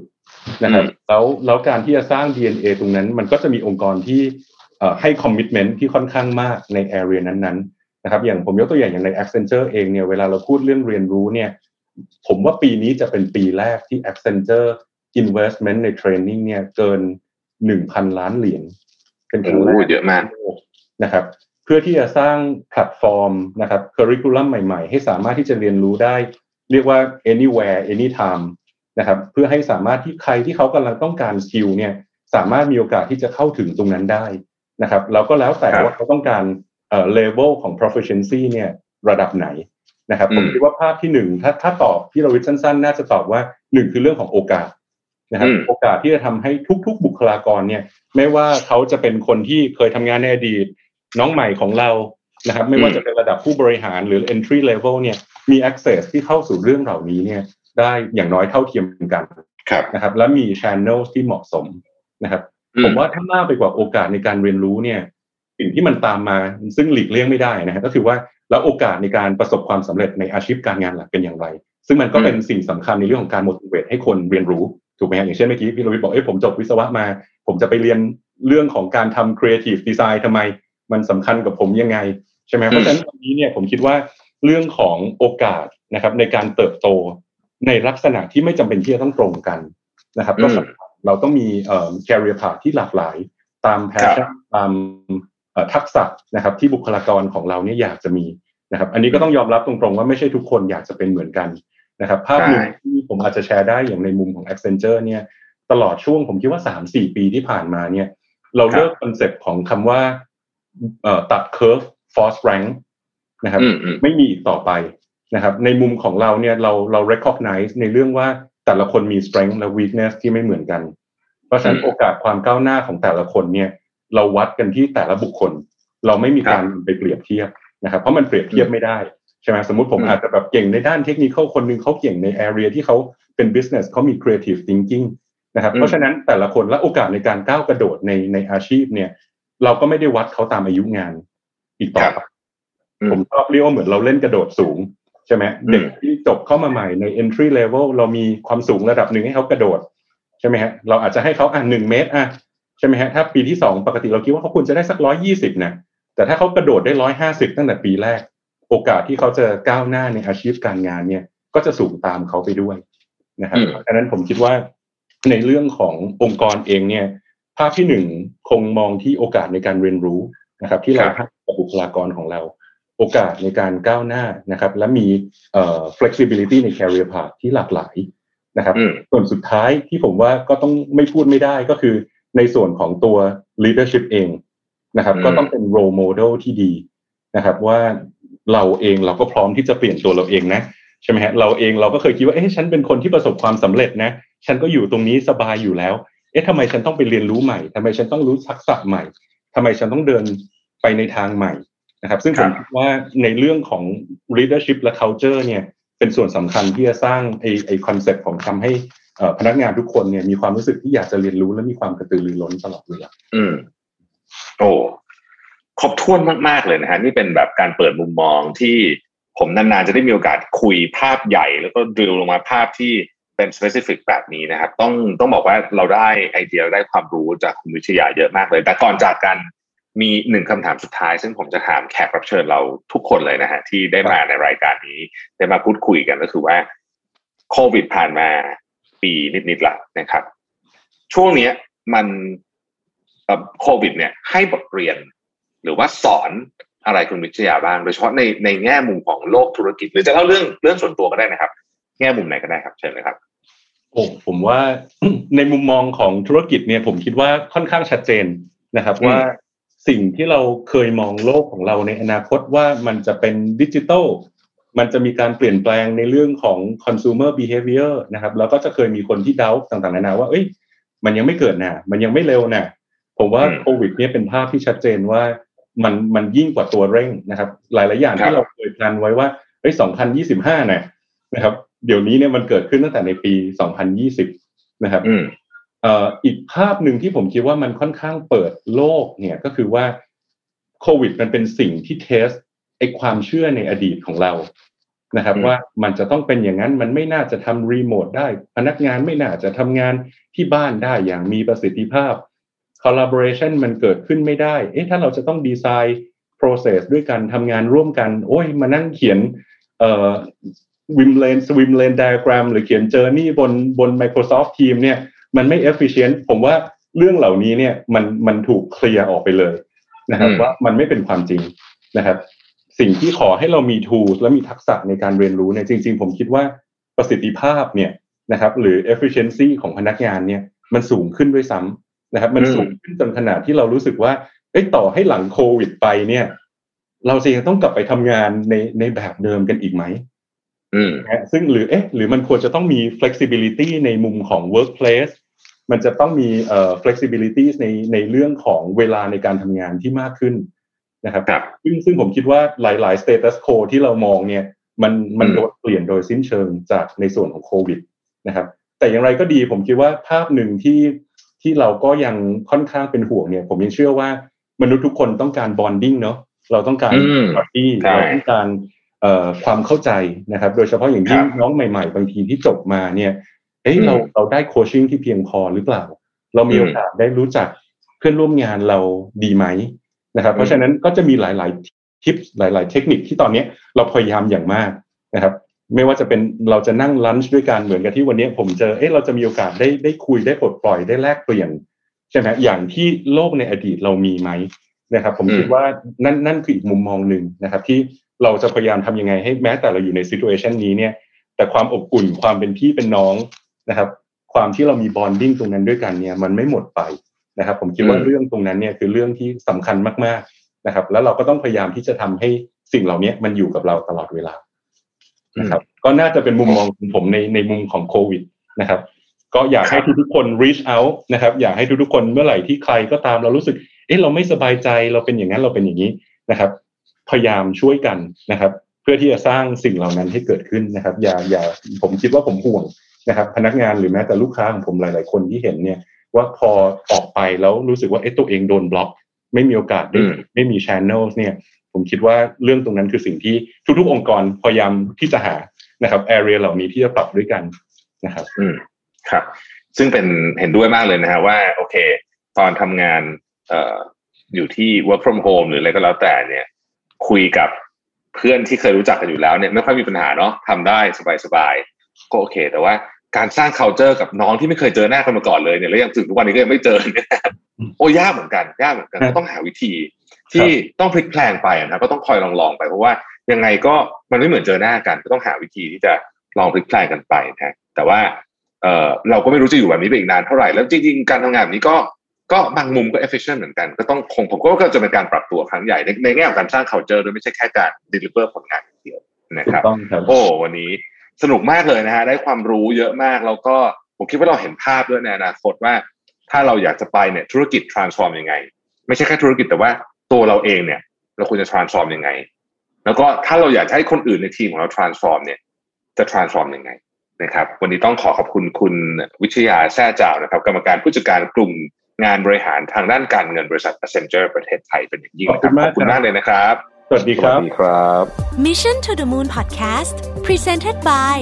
นะครับอืมแล้วแล้วการที่จะสร้าง DNA ตรงนั้น มันก็จะมีองค์กรที่เอ่อ ให้ commitment ที่ค่อนข้างมากใน area นั้นๆนะครับอย่างผมยกตัวอย่างอย่างใน Accenture เองเนี่ยเวลาเราพูดเรื่องเรียนรู้เนี่ยผมว่าปีนี้จะเป็นปีแรกที่ Accenture investment ใน training เนี่ยเกิน1,000ล้านเหรียญเป็นครั้งแรกโอ้เยอะมากนะครับ เพื่อที่จะสร้างแพลตฟอร์มนะครับค u r r i c u l u m ใหม่ๆ ให้สามารถที่จะเรียนรู้ได้ เรียกว่า anywhere anytime นะครับเพื่อให้สามารถที่ใครที่เขากำลังต้องการ skill เนี่ยสามารถมีโอกาสที่จะเข้าถึงตรงนั้นได้ นะครับแล้วก็แล้วแต่ครับว่าเขาต้องการเอ่อ level ของ proficiency เนี่ยระดับไหนนะครับผมอืมคิดว่าภาพที่หนึ่งถ้าถ้าตอบที่เราวิทย์สั้นๆ น่าจะตอบว่าหนึ่งคือเรื่องของโอกาสนะครับอืมโอกาสที่จะทำให้ทุก ๆ บุคลากรเนี่ย ไม่ว่าเขาจะเป็นคนที่เคยทำงานในอดีต น้องใหม่ของเรานะครับ ไม่ว่าจะเป็นระดับผู้บริหารหรือ entry level เนี่ยมี access ที่เข้าสู่เรื่องเหล่านี้เนี่ย ได้อย่างน้อยเท่าเทียมกันครับนะครับ และมี channel ที่เหมาะสมนะครับอื ผมว่าถ้ามากไปกว่าโอกาสในการเรียนรู้เนี่ยสิ่งที่มันตามมาซึ่งหลีกเลี่ยงไม่ได้นะฮะก็คือว่าแล้วโอกาสในการประสบความสำเร็จในอาชีพการงานหลักเป็นอย่างไร ซึ่งมันก็เป็นสิ่งสำคัญในเรื่องของการ motivate ให้คนเรียนรู้ถูกไหมฮะอย่างเช่นเมื่อกี้พี่รวิทย์บอกเอ้ยผมจบวิศวะมา ผมจะไปเรียนเรื่องของการทำ creative design ทำไม มันสำคัญกับผมยังไง ใช่ไหมเพราะฉะนั้นวันนี้เนี่ยผมคิดว่าเรื่องของโอกาสนะครับในการเติบโตในลักษณะที่ไม่จำเป็นที่จะต้องตรงกันนะครับก็สำคัญ เราต้องมีเอ่อ career path ที่หลากหลาย ตาม passion ตามเอ่อทักษะนะครับที่บุคลากรของเราเนี่ยอยากจะมีนะครับ อันนี้ก็ต้องยอมรับตรงๆว่าไม่ใช่ทุกคนอยากจะเป็นเหมือนกันนะครับ ภาพหนึ่งใช่ที่ผมอาจจะแชร์ได้อย่างในมุมของ Accenture เนี่ยตลอดช่วงผมคิดว่า 3-4 ปีที่ผ่านมาเนี่ยเราเลิก concept ของคำว่าเอ่อตัด curve force rank นะครับอืมอืมไม่มีอีกต่อไปนะครับในมุมของเราเนี่ยเราเรา recognize ในเรื่องว่า แต่ละคนมี strength และ weakness ที่ไม่เหมือนกัน เพราะฉะนั้นอืมโอกาสความก้าวหน้าของแต่ละคนเนี่ย เราวัดกันที่แต่ละบุคคล เราไม่มีการไปเปรียบเทียบนะครับ เพราะมันเปรียบเทียบไม่ได้ใช่ไหมสมมติผมอืมอาจจะแบบเก่งในด้านเทคนิคคนหนึ่งเขาเก่งใน area ที่เขาเป็น business เขามี creative thinking นะครับ เพราะฉะนั้นแต่ละคนและโอกาสในการก้าวกระโดดในในอาชีพเนี่ย เราก็ไม่ได้วัดเขาตามอายุงานอีกต่อไปอืมผมชอบเรียกว่าเหมือนเราเล่นกระโดดสูง ใช่ไหมอืมเด็กที่จบเข้ามาใหม่ใน entry level เรามีความสูงระดับหนึ่งให้เขากระโดดใช่ไหมฮะเราอาจจะให้เขาอะหนึ่งเมตรอะใช่ไหมฮะถ้าปีที่สองปกติเราคิดว่าเขาควรจะได้สักร้อยยี่สิบนะแต่ถ้าเขากระโดดได้ร้อยห้าสิบตั้งแต่ปีแรก โอกาสที่เขาจะก้าวหน้าในอาชีพการงานเนี่ย ก็จะสูงตามเขาไปด้วยนะครับอืมเพราะฉะนั้นผมคิดว่าในเรื่องขององค์กรเองเนี่ย ภาพที่หนึ่งคงมองที่โอกาสในการเรียนรู้นะครับ ที่เราครับให้กับบุคลากรของเรา โอกาสในการก้าวหน้านะครับ และมีเอ่อ flexibility ใน career path ที่หลากหลายนะครับอืมส่วนสุดท้ายที่ผมว่าก็ต้องไม่พูดไม่ได้ก็คือในส่วนของตัว leadership เองนะครับอืมก็ต้องเป็น role model ที่ดีนะครับ ว่าเราเองเราก็พร้อมที่จะเปลี่ยนตัวเราเองนะใช่ไหมฮะเราเองเราก็เคยคิดว่าเอ๊ะฉันเป็นคนที่ประสบความสำเร็จนะฉันก็อยู่ตรงนี้สบายอยู่แล้ว เอ๊ะทำไมฉันต้องไปเรียนรู้ใหม่ทำไมฉันต้องรู้ทักษะใหม่ทำไมฉันต้องเดินไปในทางใหม่ นะครับ ซึ่งผมคิดว่าในเรื่องของ leadership และ culture เนี่ยเป็นส่วนสำคัญที่จะสร้างไอไอ concept ของทำให้พนักงานทุกคนเนี่ยมีความรู้สึกที่อยากจะเรียนรู้และมีความกระตือรือร้นตลอดเวลาอืมโอ้ครบถ้วนมาก ๆ เลยนะฮะนี่เป็นแบบการเปิดมุมมองที่ผมนานๆจะได้มีโอกาสคุยภาพใหญ่ แล้วก็ดูลงมาภาพที่เป็นสเปซิฟิกแบบนี้นะครับ ต้องต้องบอกว่าเราได้ไอเดียได้ความรู้จากคุณวิทยาเยอะมากเลย แต่ก่อนจากกัน มีหนึ่งคำถามสุดท้าย ซึ่งผมจะถามแขกรับเชิญเราทุกคนเลยนะฮะที่ได้มาในรายการนี้ได้มาพูดคุยกันก็คือว่าโควิดผ่านมาปีนิดๆละนะครับ ช่วงนี้มันโควิด เนี่ย ให้บทเรียน หรือว่าสอนอะไรคุณวิทยาบ้าง โดยเฉพาะในในแง่มุมของโลกธุรกิจ หรือจะเล่าเรื่องเรื่องส่วนตัวก็ได้นะครับ แง่มุมไหนก็ได้ครับเชิญเลยครับโอ้ผมว่าในมุมมองของธุรกิจเนี่ย ผมคิดว่าค่อนข้างชัดเจนนะครับว่า สิ่งที่เราเคยมองโลกของเราในอนาคตว่ามันจะเป็นดิจิทัลมันจะมีการเปลี่ยนแปลงในเรื่องของ consumer behavior นะครับ แล้วก็จะเคยมีคนที่เดาต่างๆนานาว่า เอ้ย มันยังไม่เกิดนะมันยังไม่เร็วนะผมว่าโควิดเนี่ยเป็นภาพที่ชัดเจนว่ามันมันยิ่งกว่าตัวเร่งนะครับ หลายๆอย่างที่เราเคยพันไว้ว่าเฮ้ย2025นะนะครับ เดี๋ยวนี้เนี่ยมันเกิดขึ้นตั้งแต่ในปี2020นะครับ อีกภาพหนึ่งที่ผมคิดว่ามันค่อนข้างเปิดโลกเนี่ยก็คือว่าโควิด มันเป็นสิ่งที่เทสไอความเชื่อในอดีตของเรานะครับ ว่ามันจะต้องเป็นอย่างนั้นมันไม่น่าจะทำรีโมทได้ พนักงานไม่น่าจะทำงานที่บ้านได้อย่างมีประสิทธิภาพ collaboration มันเกิดขึ้นไม่ได้ เอ๊ะถ้าเราจะต้องดีไซน์ process ด้วยกันทำงานร่วมกัน โอ้ยมานั่งเขียนเอ่อวิมเลนสวิมเลนไดอะแกรมหรือเขียนเจอร์นี่บนบน Microsoft Teams เนี่ย มันไม่ efficient ผมว่าเรื่องเหล่านี้เนี่ยมันมันถูกเคลียร์ออกไปเลยนะครับว่ามันไม่เป็นความจริงนะครับ สิ่งที่ขอให้เรามี tools และมีทักษะในการเรียนรู้เนี่ยจริง ๆ ผมคิดว่าประสิทธิภาพเนี่ยนะครับ หรือ efficiency ของพนักงานเนี่ยมันสูงขึ้นด้วยซ้ำนะครับ มันสูงขึ้นจนขนาดที่เรารู้สึกว่าเอ้ต่อให้หลังโควิดไปเนี่ย เราจะยังต้องกลับไปทำงานในในแบบเดิมกันอีกไหมอืม ซึ่งหรือเอ๊ะหรือมันควรจะต้องมี flexibility ในมุมของ workplace มันจะต้องมีเอ่อ flexibility ในในเรื่องของเวลาในการทำงานที่มากขึ้นนะครับซึ่งซึ่งผมคิดว่าหลาย ๆ status quo ที่เรามองเนี่ยมันมันโดนเปลี่ยนโดยสิ้นเชิงจากในส่วนของโควิดนะครับ แต่อย่างไรก็ดีผมคิดว่าภาพหนึ่งที่ที่เราก็ยังค่อนข้างเป็นห่วงเนี่ย ผมยังเชื่อว่ามนุษย์ทุกคนต้องการ bonding เนาะเราต้องการปาร์ตี้เราต้องการ ความเข้าใจนะครับ โดยเฉพาะอย่างยิ่งน้องใหม่ ๆ บางทีที่จบมาเนี่ยเอ้ยเราเราได้ coaching ที่เพียงพอหรือเปล่า เรามีโอกาสได้รู้จักเพื่อนร่วมงานเราดีไหมนะครับ เพราะฉะนั้นก็จะมีหลาย ๆ ทิปหลาย ๆ เทคนิคที่ตอนนี้เราพยายามอย่างมากนะครับ ไม่ว่าจะเป็นเราจะนั่ง lunch ด้วยกันเหมือนกับที่วันนี้ผมเจอเอ๊ะเราจะมีโอกาสได้ได้คุยได้ปลดปล่อยได้แลกเปลี่ยนใช่ไหมอย่างที่โลกในอดีตเรามีไหมนะครับ ผมคิดว่านั่นนั่นคืออีกมุมมองหนึ่งนะครับ ที่ เราจะพยายามทำยังไงให้แม้แต่เราอยู่ใน situation นี้เนี่ย แต่ความอบอุ่นความเป็นพี่เป็นน้องนะครับ ความที่เรามี bonding ตรงนั้นด้วยกันเนี่ย มันไม่หมดไปนะครับ ผมคิดว่าเรื่องตรงนั้นเนี่ยคือเรื่องที่สำคัญมากๆนะครับ แล้วเราก็ต้องพยายามที่จะทำให้สิ่งเหล่านี้มันอยู่กับเราตลอดเวลานะครับ ก็น่าจะเป็นมุมมองของผมในในมุมของโควิดนะครับ ก็อยากให้ทุกๆคน reach out นะครับ อยากให้ทุกๆคนเมื่อไหร่ที่ใครก็ตามเรารู้สึก เอ๊ะเราไม่สบายใจเราเป็นอย่างนั้นเราเป็นอย่างนี้นะครับ พยายามช่วยกันนะครับ เพื่อที่จะสร้างสิ่งเหล่านั้นให้เกิดขึ้นนะครับ อย่าอย่าผมคิดว่าผมห่วงนะครับ พนักงานหรือแม้แต่ลูกค้าของผมหลาย ๆ คนที่เห็นเนี่ย ว่าพอออกไปแล้วรู้สึกว่าเอ๊ะตัวเองโดนบล็อก ไม่มีโอกาสได้ไม่มีชแนลเนี่ย ผมคิดว่าเรื่องตรงนั้นคือสิ่งที่ทุก ๆ องค์กรพยายามที่จะหานะครับแอเรียเหล่านี้ที่จะปรับด้วยกันนะครับ อืมครับ ซึ่งเป็นเห็นด้วยมากเลยนะฮะว่า โอเค ตอนทำงานเอ่ออยู่ที่ work from home หรืออะไรก็แล้วแต่เนี่ย คุยกับเพื่อนที่เคยรู้จักกันอยู่แล้วเนี่ยไม่ค่อยมีปัญหาเนาะทำได้สบายๆก็โอเค แต่ว่าการสร้าง culture กับน้องที่ไม่เคยเจอหน้ากันมาก่อนเลยเนี่ยแล้วยังถึงทุกวันนี้ก็ยังไม่เจอเนี่ยโอ้ยากเหมือนกันยากเหมือนกันต้องหาวิธีที่ต้องพลิกแพลงไปนะก็ต้องคอยลองๆไปเพราะว่ายังไงก็มันไม่เหมือนเจอหน้ากัน ก็ต้องหาวิธีที่จะลองพลิกแพลงกันไปนะแต่ว่าเออเราก็ไม่รู้จะอยู่แบบนี้ไปอีกนานเท่าไหร่แล้วจริงๆการทำงานแบบนี้ก็ ก็บางมุมก็ efficient เหมือนกันก็ต้องคงผมก็จะเป็นการปรับตัวครั้งใหญ่ในในแง่ของการสร้าง culture โดยไม่ใช่แค่การ deliver ผลงานเดียวนะครับโอ้วันนี้สนุกมากเลยนะฮะได้ความรู้เยอะมากแล้วก็ผมคิดว่าเราเห็นภาพด้วยในอนาคตว่า ถ้าเราอยากจะไปเนี่ยธุรกิจ transform ยังไง ไม่ใช่แค่ธุรกิจแต่ว่าตัวเราเองเนี่ย เราควรจะ transform ยังไง แล้วก็ถ้าเราอยากให้คนอื่นในทีมของเรา transform เนี่ย จะ transform ยังไงนะครับ วันนี้ต้องขอขอบคุณคุณวิทยาแซ่เจ้านะครับ กรรมการผู้จัดการกลุ่ม งานบริหารทางด้านการเงินบริษัท Accenture ประเทศไทยเป็นอย่างยิ่งนะครับขอบคุณมากเลยนะครับ สวัสดีครับครับ Mission to the Moon Podcast Presented by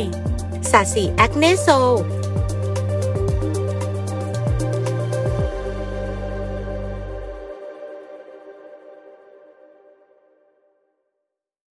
สาสีแอคเนโซ